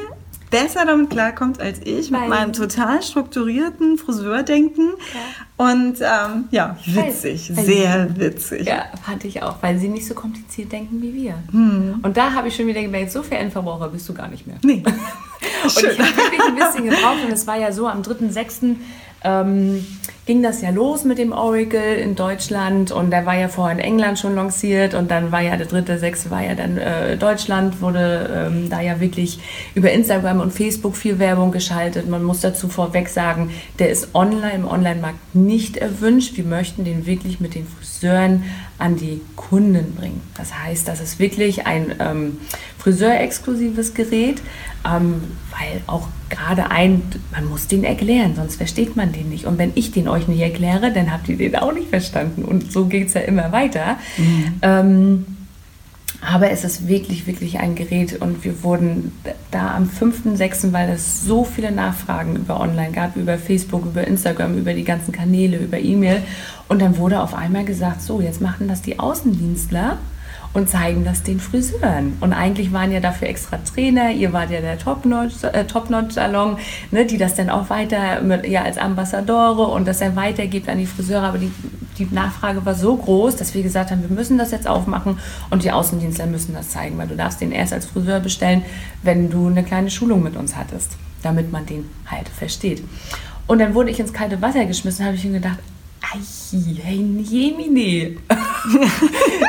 Speaker 2: besser damit klarkommt als ich Weil mit meinem total strukturierten Friseurdenken. Ja. Und ähm, ja, witzig, Weil, sehr witzig.
Speaker 3: Ja, fand ich auch, weil sie nicht so kompliziert denken wie wir. Hm. Und da habe ich schon wieder gemerkt, so viel Endverbraucher bist du gar nicht mehr. Nee. und Schön. ich habe wirklich ein bisschen gebraucht und es war ja so am 3.6 ähm, ging das ja los mit dem Oracle in Deutschland und der war ja vorher in England schon lanciert und dann war ja der dritte, sechste war ja dann äh, Deutschland, wurde ähm, da ja wirklich über Instagram und Facebook viel Werbung geschaltet. Man muss dazu vorweg sagen, der ist online im Online-Markt nicht erwünscht. Wir möchten den wirklich mit den Friseuren an die Kunden bringen. Das heißt, das ist wirklich ein ähm, Friseur-exklusives Gerät, ähm, weil auch gerade ein, man muss den erklären, sonst versteht man den nicht. Und wenn ich den euch nicht erkläre, dann habt ihr den auch nicht verstanden. Und so geht es ja immer weiter. Mhm. Ähm, aber es ist wirklich, wirklich ein Gerät und wir wurden da am 5.6., weil es so viele Nachfragen über online gab, über Facebook, über Instagram, über die ganzen Kanäle, über E-Mail. Und dann wurde auf einmal gesagt, so, jetzt machen das die Außendienstler und zeigen das den Friseuren. Und eigentlich waren ja dafür extra Trainer, ihr wart ja der Top-Notch-Salon, äh, ne, die das dann auch weiter mit, ja, als Ambassadore und das dann weitergibt an die Friseure. Aber die, die Nachfrage war so groß, dass wir gesagt haben, wir müssen das jetzt aufmachen und die Außendienstler müssen das zeigen, weil du darfst den erst als Friseur bestellen, wenn du eine kleine Schulung mit uns hattest, damit man den halt versteht. Und dann wurde ich ins kalte Wasser geschmissen, habe ich mir gedacht, hey, Jemine.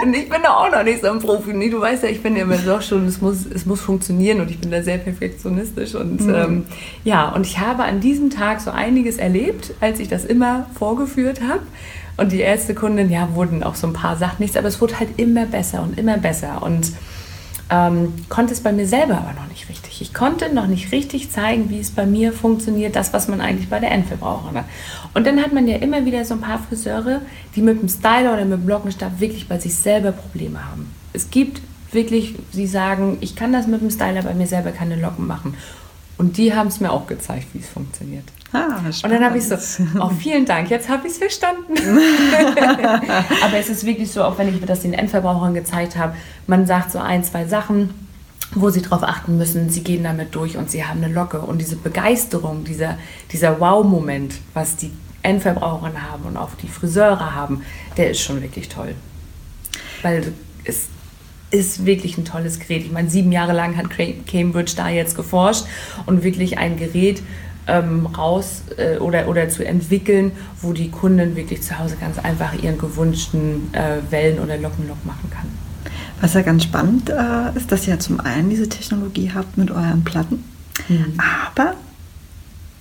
Speaker 3: und ich bin da auch noch nicht so ein Profi. Nee, du weißt ja, ich bin ja immer doch schon, es muss, es muss funktionieren und ich bin da sehr perfektionistisch. Und mhm. ähm, ja, und ich habe an diesem Tag so einiges erlebt, als ich das immer vorgeführt habe. Und die erste Kundin, ja, wurden auch so ein paar Sachen nichts, aber es wurde halt immer besser und immer besser. Und ähm, konnte es bei mir selber aber noch nicht richtig. Ich konnte noch nicht richtig zeigen, wie es bei mir funktioniert, das, was man eigentlich bei der Endverbraucherin hat. Und dann hat man ja immer wieder so ein paar Friseure, die mit dem Styler oder mit dem Lockenstab wirklich bei sich selber Probleme haben. Es gibt wirklich, sie sagen, ich kann das mit dem Styler bei mir selber keine Locken machen. Und die haben es mir auch gezeigt, wie es funktioniert. Ah, und dann habe ich so, oh, vielen Dank, jetzt habe ich es verstanden. Aber es ist wirklich so, auch wenn ich das den Endverbrauchern gezeigt habe, man sagt so ein, zwei Sachen, wo sie darauf achten müssen, sie gehen damit durch und sie haben eine Locke. Und diese Begeisterung, dieser, dieser Wow-Moment, was die Endverbraucherinnen haben und auch die Friseure haben, der ist schon wirklich toll. Weil es ist wirklich ein tolles Gerät. Ich meine, sieben Jahre lang hat Cambridge da jetzt geforscht und wirklich ein Gerät ähm, raus äh, oder, oder zu entwickeln, wo die Kundin wirklich zu Hause ganz einfach ihren gewünschten äh, Wellen- oder Lockenlock machen kann.
Speaker 2: Was ja ganz spannend äh, ist, dass ihr zum einen diese Technologie habt mit euren Platten, mhm. aber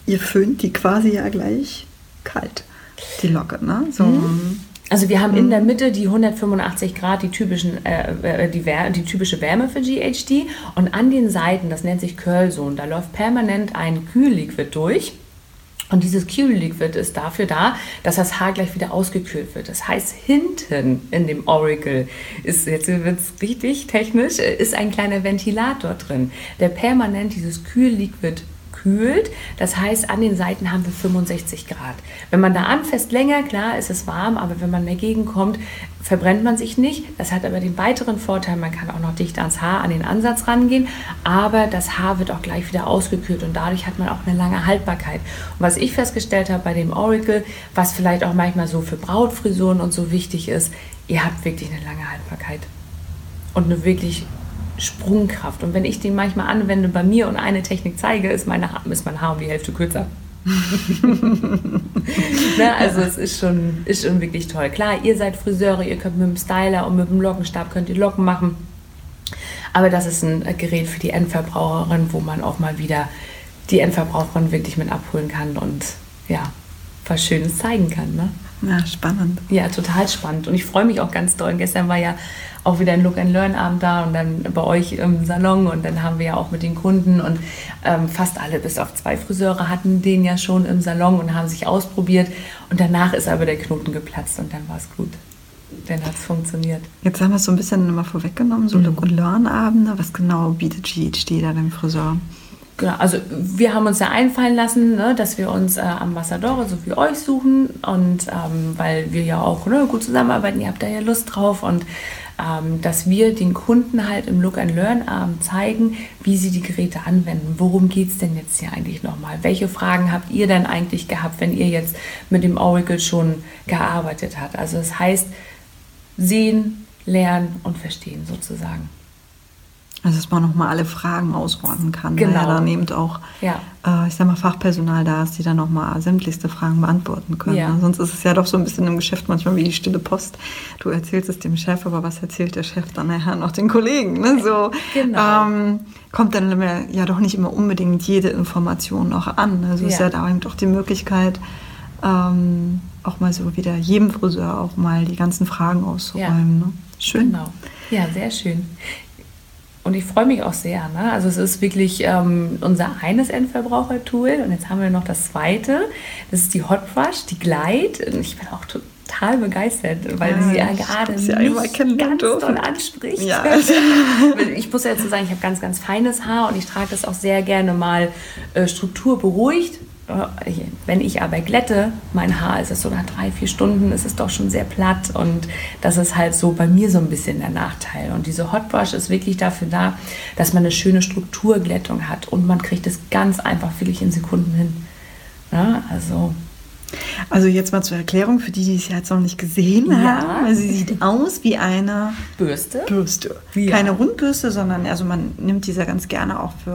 Speaker 2: ihr föhnt die quasi ja gleich kalt, die Locke. Ne? So, mhm.
Speaker 3: Also wir haben mhm. in der Mitte die 185 Grad, die, typischen, äh, äh, die, die, typische Wärme für GHD und an den Seiten, das nennt sich Curl Zone, da läuft permanent ein Kühlliquid durch. Und dieses Kühlliquid ist dafür da, dass das Haar gleich wieder ausgekühlt wird. Das heißt, hinten in dem Oracle ist, jetzt wird es richtig technisch, ist ein kleiner Ventilator drin, der permanent dieses Kühlliquid gekühlt. Das heißt, an den Seiten haben wir 65 Grad. Wenn man da anfasst länger, klar, ist es warm, aber wenn man dagegen kommt, verbrennt man sich nicht. Das hat aber den weiteren Vorteil, man kann auch noch dicht ans Haar, an den Ansatz rangehen, aber das Haar wird auch gleich wieder ausgekühlt und dadurch hat man auch eine lange Haltbarkeit. Und was ich festgestellt habe bei dem Oracle, was vielleicht auch manchmal so für Brautfrisuren und so wichtig ist, ihr habt wirklich eine lange Haltbarkeit und eine wirklich Sprungkraft. Und wenn ich den manchmal anwende bei mir und eine Technik zeige, ist, meine ist mein Haar um die Hälfte kürzer. ne, also es ist schon, ist schon wirklich toll. Klar, ihr seid Friseure, ihr könnt mit dem Styler und mit dem Lockenstab könnt ihr Locken machen. Aber das ist ein Gerät für die Endverbraucherin, wo man auch mal wieder die Endverbraucherin wirklich mit abholen kann und ja, was Schönes zeigen kann. Ne?
Speaker 2: Ja, spannend.
Speaker 3: Ja, total spannend. Und ich freue mich auch ganz doll. Gestern war ja auch wieder ein Look and Learn Abend da und dann bei euch im Salon und dann haben wir ja auch mit den Kunden und ähm, fast alle bis auf zwei Friseure hatten den ja schon im Salon und haben sich ausprobiert und danach ist aber der Knoten geplatzt und dann war es gut. Dann hat es funktioniert.
Speaker 2: Jetzt haben wir es so ein bisschen mal vorweggenommen, so mhm. Look and Learn Abende. Was genau bietet GHD da dem Friseur?
Speaker 3: Genau, also wir haben uns ja einfallen lassen, ne, dass wir uns äh, Ambassadore so wie euch suchen und ähm, weil wir ja auch ne, gut zusammenarbeiten, ihr habt da ja Lust drauf und ähm, dass wir den Kunden halt im Look and Learn Abend zeigen, wie sie die Geräte anwenden. Worum geht es denn jetzt hier eigentlich nochmal? Welche Fragen habt ihr denn eigentlich gehabt, wenn ihr jetzt mit dem Oracle schon gearbeitet habt? Also das heißt, sehen, lernen und verstehen sozusagen.
Speaker 2: Also dass man nochmal alle Fragen ausräumen kann, genau. weil ja dann eben auch, ja. äh, ich sag mal, Fachpersonal da ist, die dann nochmal sämtlichste Fragen beantworten können. Ja. Ne? Sonst ist es ja doch so ein bisschen im Geschäft manchmal wie die stille Post. Du erzählst es dem Chef, aber was erzählt der Chef dann nachher noch den Kollegen? Ne? So genau. ähm, kommt dann ja doch nicht immer unbedingt jede Information noch an. Also ja. ist ja da eben doch die Möglichkeit, ähm, auch mal so wieder jedem Friseur auch mal die ganzen Fragen auszuräumen. Ne?
Speaker 3: Schön. Genau. Ja, sehr schön. Und ich freue mich auch sehr. Ne? Also es ist wirklich ähm, unser eines Endverbraucher-Tool. Und jetzt haben wir noch das zweite. Das ist die Hot Brush, die Glide. Und ich bin auch total begeistert, weil ja, sie ja gerade mich ganz doll anspricht. Ja. ich muss ja dazu sagen, ich habe ganz, ganz feines Haar und ich trage das auch sehr gerne mal äh, strukturberuhigt wenn ich aber glätte, mein Haar ist es so nach drei, vier Stunden, ist es doch schon sehr platt und das ist halt so bei mir so ein bisschen der Nachteil. Und diese Hot Brush ist wirklich dafür da, dass man eine schöne Strukturglättung hat und man kriegt es ganz einfach wirklich in Sekunden hin. Ja, also
Speaker 2: also jetzt mal zur Erklärung für die, die es jetzt noch nicht gesehen ja. haben. Also sie sieht aus wie eine
Speaker 3: Bürste.
Speaker 2: Bürste. Ja. Keine Rundbürste, sondern also man nimmt diese ganz gerne auch für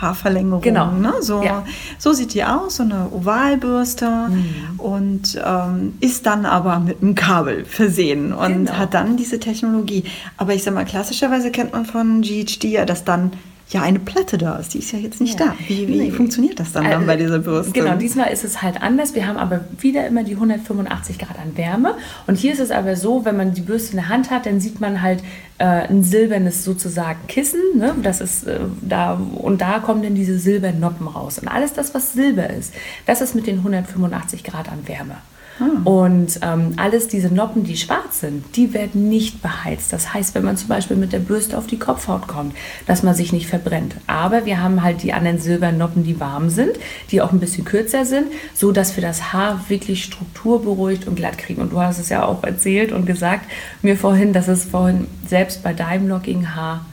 Speaker 2: Haarverlängerung. Genau. Ne? So, ja. so sieht die aus, so eine Ovalbürste mhm. und ähm, ist dann aber mit einem Kabel versehen und genau. hat dann diese Technologie. Aber ich sag mal, klassischerweise kennt man von GHD ja, dass dann ja eine Platte da ist. Die ist ja jetzt nicht ja. da. Wie, wie nee. funktioniert das dann, also, dann bei dieser Bürste?
Speaker 3: Genau, diesmal ist es halt anders. Wir haben aber wieder immer die 185 Grad an Wärme. Und hier ist es aber so, wenn man die Bürste in der Hand hat, dann sieht man halt äh, ein silbernes sozusagen Kissen. Ne? Das ist äh, da und da kommen dann diese silbernen Noppen raus. Und alles das, was Silber ist, das ist mit den 185 Grad an Wärme. Ah. Und ähm, alles diese Noppen, die schwarz sind, die werden nicht beheizt. Das heißt, wenn man zum Beispiel mit der Bürste auf die Kopfhaut kommt, dass man sich nicht verbrennt. Aber wir haben halt die anderen silbernen Noppen, die warm sind, die auch ein bisschen kürzer sind, so dass wir das Haar wirklich strukturberuhigt und glatt kriegen. Und du hast es ja auch erzählt und gesagt mir vorhin, dass es vorhin selbst bei deinem lockigen Haar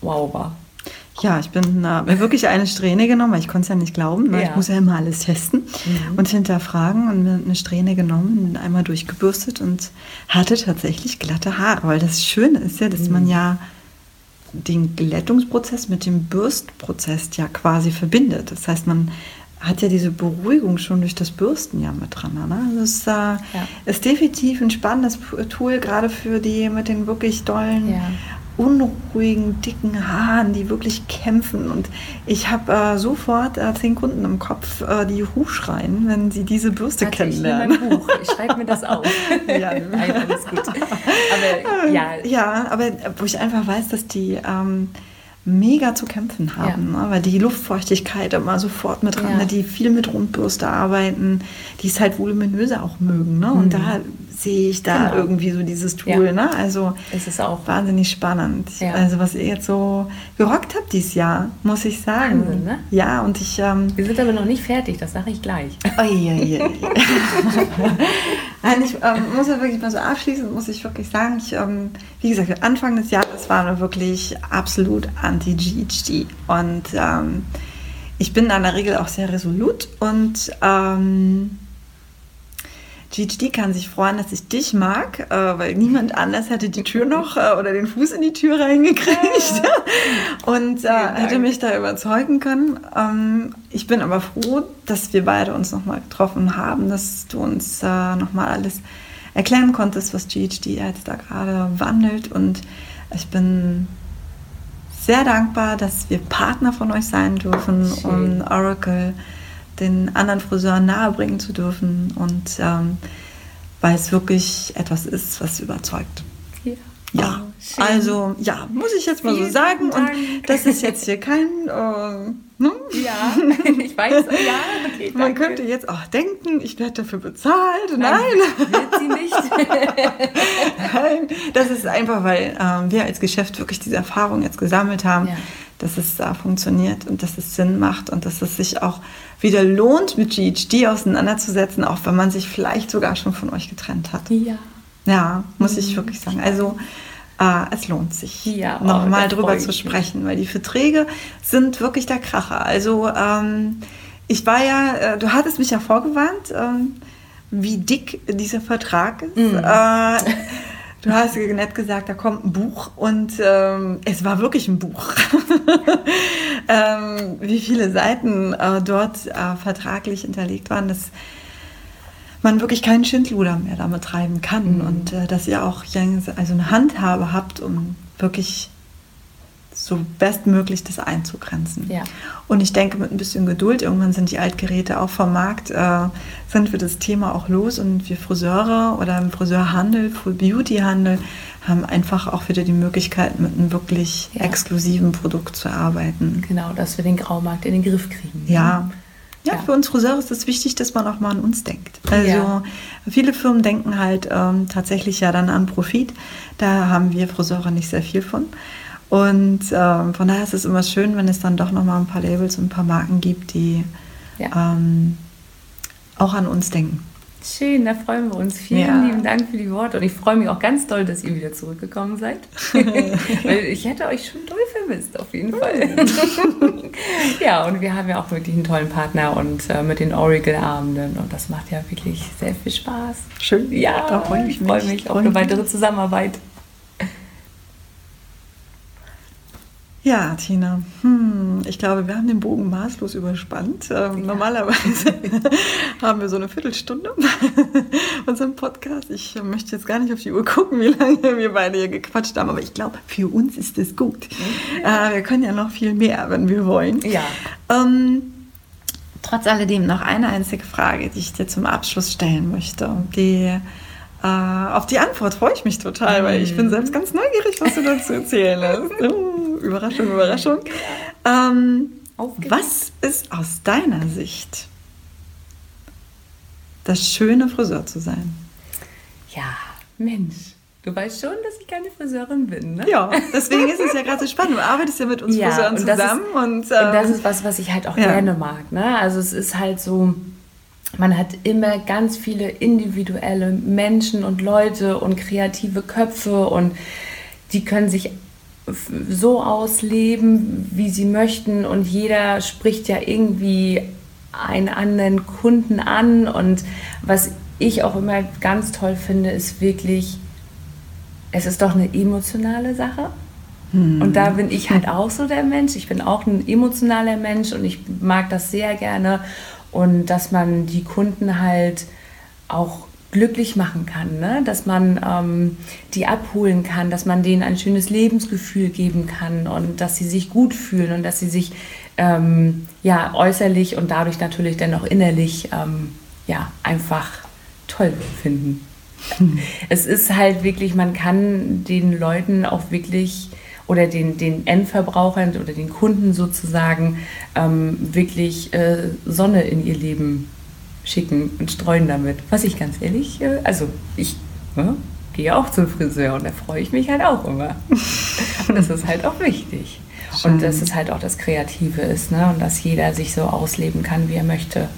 Speaker 3: wow war.
Speaker 2: Ja, ich bin äh, mir wirklich eine Strähne genommen, weil ich konnte es ja nicht glauben. Ne? Ja. Ich muss ja immer alles testen mhm. und hinterfragen und mir eine Strähne genommen, und einmal durchgebürstet und hatte tatsächlich glatte Haare. Weil das Schöne ist ja, dass mhm. man ja den Glättungsprozess mit dem Bürstprozess ja quasi verbindet. Das heißt, man hat ja diese Beruhigung schon durch das Bürsten ja mit dran. Ne? Also es äh, ja. ist definitiv ein spannendes Tool, gerade für die mit den wirklich dollen ja unruhigen, dicken Haaren, die wirklich kämpfen. Und ich habe äh, sofort äh, zehn Kunden im Kopf, äh, die Huch schreien, wenn sie diese Bürste Warte, kennenlernen.
Speaker 3: Ich, Buch. ich schreibe mir das auf. ja. Nein, alles gut.
Speaker 2: Aber ja. Ja, aber wo ich einfach weiß, dass die ähm, mega zu kämpfen haben, ja. ne? weil die Luftfeuchtigkeit immer sofort mit dran, ja. ne? die viel mit Rundbürste arbeiten, die es halt voluminöser auch mögen. Ne? Und mhm. da sehe ich da genau. irgendwie so dieses Tool. Ja. Ne? Also
Speaker 3: es ist auch
Speaker 2: wahnsinnig spannend. Ja. Also was ihr jetzt so gerockt habt dieses Jahr, muss ich sagen.
Speaker 3: Wahnsinn, ne?
Speaker 2: Ja, und ich... Ähm,
Speaker 3: Wir sind aber noch nicht fertig, das sage ich gleich.
Speaker 2: Oh, je, je. Nein, ich ähm, muss ja wirklich mal so abschließend, muss ich wirklich sagen, ich, ähm, wie gesagt, Anfang des Jahres war wirklich absolut anti-GHD. Und ähm, ich bin in der Regel auch sehr resolut und ähm, GHD kann sich freuen, dass ich dich mag, äh, weil niemand anders hätte die Tür noch äh, oder den Fuß in die Tür reingekriegt und äh, hätte mich da überzeugen können. Ähm, ich bin aber froh, dass wir beide uns nochmal getroffen haben, dass du uns äh, nochmal alles erklären konntest, was GHD jetzt da gerade wandelt und ich bin sehr dankbar, dass wir Partner von euch sein dürfen Schön. um Oracle den anderen Friseuren nahebringen zu dürfen und ähm, weil es wirklich etwas ist, was überzeugt.
Speaker 3: Ja.
Speaker 2: Ja, oh, also ja, muss ich jetzt mal Vielen so sagen. Dank. Und das ist jetzt hier kein. Äh,
Speaker 3: ne? Ja, ich weiß, ja,
Speaker 2: okay, Man könnte jetzt auch denken, ich werde dafür bezahlt. Nein.
Speaker 3: Nein. Wird sie nicht.
Speaker 2: Nein, das ist einfach, weil äh, wir als Geschäft wirklich diese Erfahrung jetzt gesammelt haben. Ja dass es da funktioniert und dass es Sinn macht und dass es sich auch wieder lohnt, mit GHD auseinanderzusetzen, auch wenn man sich vielleicht sogar schon von euch getrennt hat.
Speaker 3: Ja.
Speaker 2: Ja, muss mhm. ich wirklich sagen. Also äh, es lohnt sich, ja, oh, nochmal drüber zu sprechen, weil die Verträge sind wirklich der Kracher. Also ähm, ich war ja, äh, du hattest mich ja vorgewarnt, ähm, wie dick dieser Vertrag ist. Mhm. Äh, Du hast nett gesagt, da kommt ein Buch und ähm, es war wirklich ein Buch. ähm, wie viele Seiten äh, dort äh, vertraglich hinterlegt waren, dass man wirklich keinen Schindluder mehr damit treiben kann mhm. und äh, dass ihr auch also eine Handhabe habt, um wirklich so bestmöglich das einzugrenzen.
Speaker 3: Ja.
Speaker 2: Und ich denke, mit ein bisschen Geduld, irgendwann sind die Altgeräte auch vom Markt, äh, sind wir das Thema auch los und wir Friseure oder im Friseurhandel, Full Beauty Handel, haben einfach auch wieder die Möglichkeit, mit einem wirklich ja. exklusiven Produkt zu arbeiten.
Speaker 3: Genau, dass wir den Graumarkt in den Griff kriegen.
Speaker 2: Ja. Ja, ja. für uns Friseure ist es wichtig, dass man auch mal an uns denkt. Also viele Firmen denken halt ähm, tatsächlich ja dann an Profit. Da haben wir Friseure nicht sehr viel von. Und ähm, von daher ist es immer schön, wenn es dann doch nochmal ein paar Labels und ein paar Marken gibt, die ja. ähm, auch an uns denken.
Speaker 3: Schön, da freuen wir uns. Vielen ja. lieben Dank für die Worte. Und ich freue mich auch ganz doll, dass ihr wieder zurückgekommen seid. Weil ich hätte euch schon doll vermisst, auf jeden Fall. ja, und wir haben ja auch wirklich einen tollen Partner und äh, mit den Oracle-Abenden. Und das macht ja wirklich sehr viel Spaß.
Speaker 2: Schön.
Speaker 3: Ja, da freue ich mich. freue mich auf eine weitere Zusammenarbeit.
Speaker 2: Ja, Tina, hm, ich glaube, wir haben den Bogen maßlos überspannt. Ähm, ja. Normalerweise haben wir so eine Viertelstunde unseren Podcast. Ich möchte jetzt gar nicht auf die Uhr gucken, wie lange wir beide hier gequatscht haben, aber ich glaube, für uns ist es gut. Ja. Äh, wir können ja noch viel mehr, wenn wir wollen.
Speaker 3: Ja.
Speaker 2: Ähm, trotz alledem noch eine einzige Frage, die ich dir zum Abschluss stellen möchte. Die äh, auf die Antwort freue ich mich total, weil ich bin selbst ganz neugierig, was du dazu erzählen hast. Uh, Überraschung, Überraschung. Ähm, was ist aus deiner Sicht das schöne Friseur zu sein?
Speaker 3: Ja, Mensch. Du weißt schon, dass ich keine Friseurin bin, ne?
Speaker 2: Ja, deswegen ist es ja gerade so spannend. Du arbeitest ja mit uns ja, Friseuren zusammen.
Speaker 3: Ist, und, ähm, und das ist was, was ich halt auch ja. gerne mag. Ne? Also es ist halt so, man hat immer ganz viele individuelle Menschen und Leute und kreative Köpfe und die können sich so ausleben, wie sie möchten und jeder spricht ja irgendwie einen anderen Kunden an und was ich auch immer ganz toll finde, ist wirklich, es ist doch eine emotionale Sache. Hm. Und da bin ich halt auch so der Mensch. Ich bin auch ein emotionaler Mensch und ich mag das sehr gerne und dass man die Kunden halt auch glücklich machen kann, ne? dass man ähm, die abholen kann, dass man denen ein schönes Lebensgefühl geben kann und dass sie sich gut fühlen und dass sie sich ähm, ja äußerlich und dadurch natürlich dann auch innerlich ähm, ja einfach toll finden. es ist halt wirklich, man kann den Leuten auch wirklich oder den, den Endverbrauchern oder den Kunden sozusagen ähm, wirklich äh, Sonne in ihr Leben schicken und streuen damit. Was ich ganz ehrlich, äh, also ich ne, gehe auch zum Friseur und da freue ich mich halt auch immer. und das ist halt auch wichtig. Schön. Und dass es halt auch das Kreative ist ne? und dass jeder sich so ausleben kann, wie er möchte.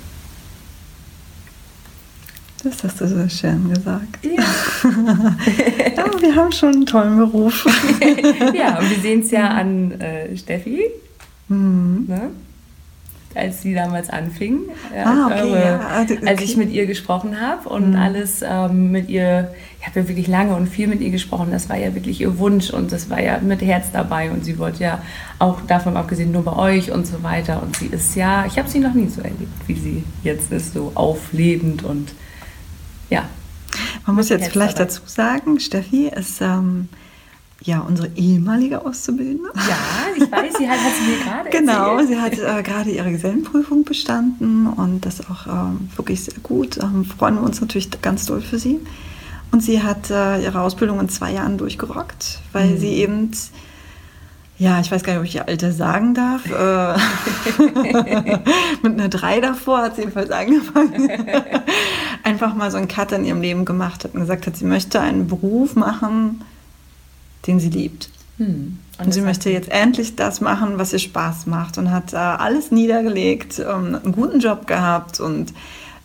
Speaker 2: Das hast du so schön gesagt. Ja. ja wir haben schon einen tollen Beruf.
Speaker 3: ja, und wir sehen es ja an äh, Steffi. Mhm. Ne? als sie damals anfing,
Speaker 2: ah, okay, eure, ja.
Speaker 3: also, okay. als ich mit ihr gesprochen habe und mhm. alles ähm, mit ihr, ich habe ja wirklich lange und viel mit ihr gesprochen, das war ja wirklich ihr Wunsch und das war ja mit Herz dabei und sie wollte ja auch davon abgesehen nur bei euch und so weiter und sie ist ja, ich habe sie noch nie so erlebt, wie sie jetzt ist, so auflebend und ja.
Speaker 2: Man muss jetzt vielleicht dazu sagen, Steffi ist... Ähm, ja, unsere ehemalige Auszubildende.
Speaker 3: Ja, ich weiß, sie hat, hat sie mir gerade
Speaker 2: Genau, erzählt. sie hat äh, gerade ihre Gesellenprüfung bestanden und das auch ähm, wirklich sehr gut. Ähm, freuen wir uns natürlich ganz doll für sie. Und sie hat äh, ihre Ausbildung in zwei Jahren durchgerockt, weil mhm. sie eben, ja, ich weiß gar nicht, ob ich ihr Alter sagen darf, äh, mit einer Drei davor hat sie jedenfalls angefangen, einfach mal so einen Cut in ihrem Leben gemacht hat und gesagt hat, sie möchte einen Beruf machen, den sie liebt. Hm. Und, und sie möchte jetzt endlich das machen, was ihr Spaß macht und hat äh, alles niedergelegt, ähm, einen guten Job gehabt und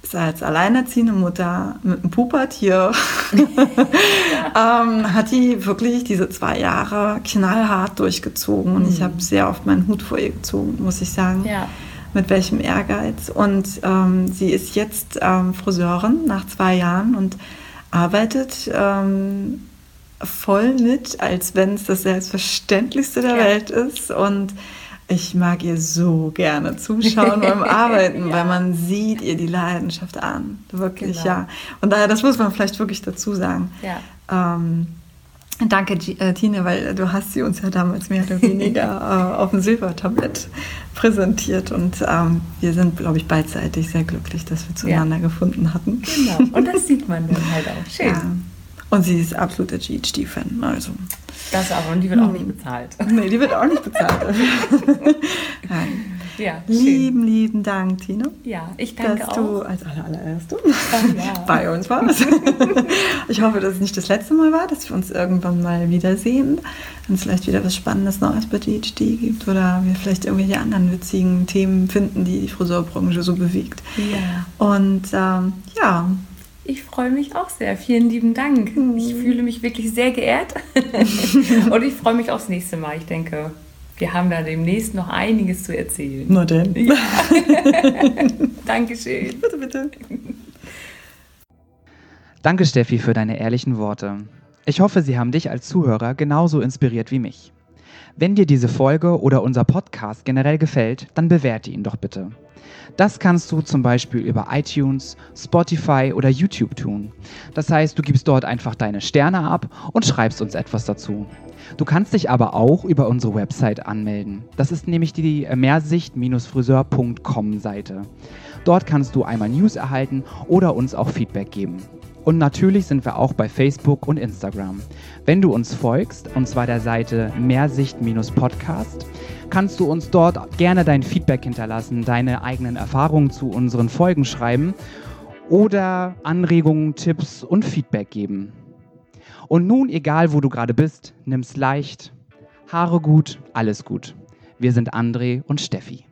Speaker 2: ist als alleinerziehende Mutter mit einem Pubertier, ähm, hat die wirklich diese zwei Jahre knallhart durchgezogen und mhm. ich hm. habe sehr oft meinen Hut vor ihr gezogen, muss ich sagen. Ja. Mit welchem Ehrgeiz. Und ähm, sie ist jetzt ähm, Friseurin nach zwei Jahren und arbeitet ähm, voll mit, als wenn es das Selbstverständlichste der ja. Welt ist. Und ich mag ihr so gerne zuschauen beim Arbeiten, ja. weil man sieht ihr die Leidenschaft an. Wirklich, genau. ja. Und daher, das muss man vielleicht wirklich dazu sagen. Ja. Ähm, Danke, äh, Tine, weil du hast sie uns ja damals mehr oder weniger äh, auf dem Silbertablett präsentiert und ähm, wir sind, glaube ich, beidseitig sehr glücklich, dass wir zueinander ja. gefunden hatten.
Speaker 3: Genau, und das sieht man dann halt auch. Schön. Ja.
Speaker 2: Und sie ist absoluter GHD-Fan. Also.
Speaker 3: Das aber, und die wird auch nicht bezahlt.
Speaker 2: Nee, die wird auch nicht bezahlt. ja, lieben, lieben Dank, Tina.
Speaker 3: Ja, ich danke
Speaker 2: dass
Speaker 3: auch.
Speaker 2: du als allererste oh, ja. bei uns warst. ich hoffe, dass es nicht das letzte Mal war, dass wir uns irgendwann mal wiedersehen. Wenn es vielleicht wieder was Spannendes Neues bei GHD gibt oder wir vielleicht irgendwelche anderen witzigen Themen finden, die die Friseurbranche so bewegt.
Speaker 3: Ja.
Speaker 2: Und ähm, ja,
Speaker 3: ich freue mich auch sehr. Vielen lieben Dank. Mhm. Ich fühle mich wirklich sehr geehrt. und ich freue mich aufs nächste Mal. Ich denke, wir haben da demnächst noch einiges zu erzählen.
Speaker 2: Na denn. Ja.
Speaker 3: Dankeschön.
Speaker 2: Bitte, bitte.
Speaker 1: Danke, Steffi, für deine ehrlichen Worte. Ich hoffe, sie haben dich als Zuhörer genauso inspiriert wie mich. Wenn dir diese Folge oder unser Podcast generell gefällt, dann bewerte ihn doch bitte. Das kannst du zum Beispiel über iTunes, Spotify oder YouTube tun. Das heißt, du gibst dort einfach deine Sterne ab und schreibst uns etwas dazu. Du kannst dich aber auch über unsere Website anmelden. Das ist nämlich die mehrsicht-friseur.com Seite. Dort kannst du einmal News erhalten oder uns auch Feedback geben. Und natürlich sind wir auch bei Facebook und Instagram. Wenn du uns folgst, und zwar der Seite Mehrsicht-Podcast, kannst du uns dort gerne dein Feedback hinterlassen, deine eigenen Erfahrungen zu unseren Folgen schreiben oder Anregungen, Tipps und Feedback geben. Und nun, egal wo du gerade bist, nimm's leicht. Haare gut, alles gut. Wir sind André und Steffi.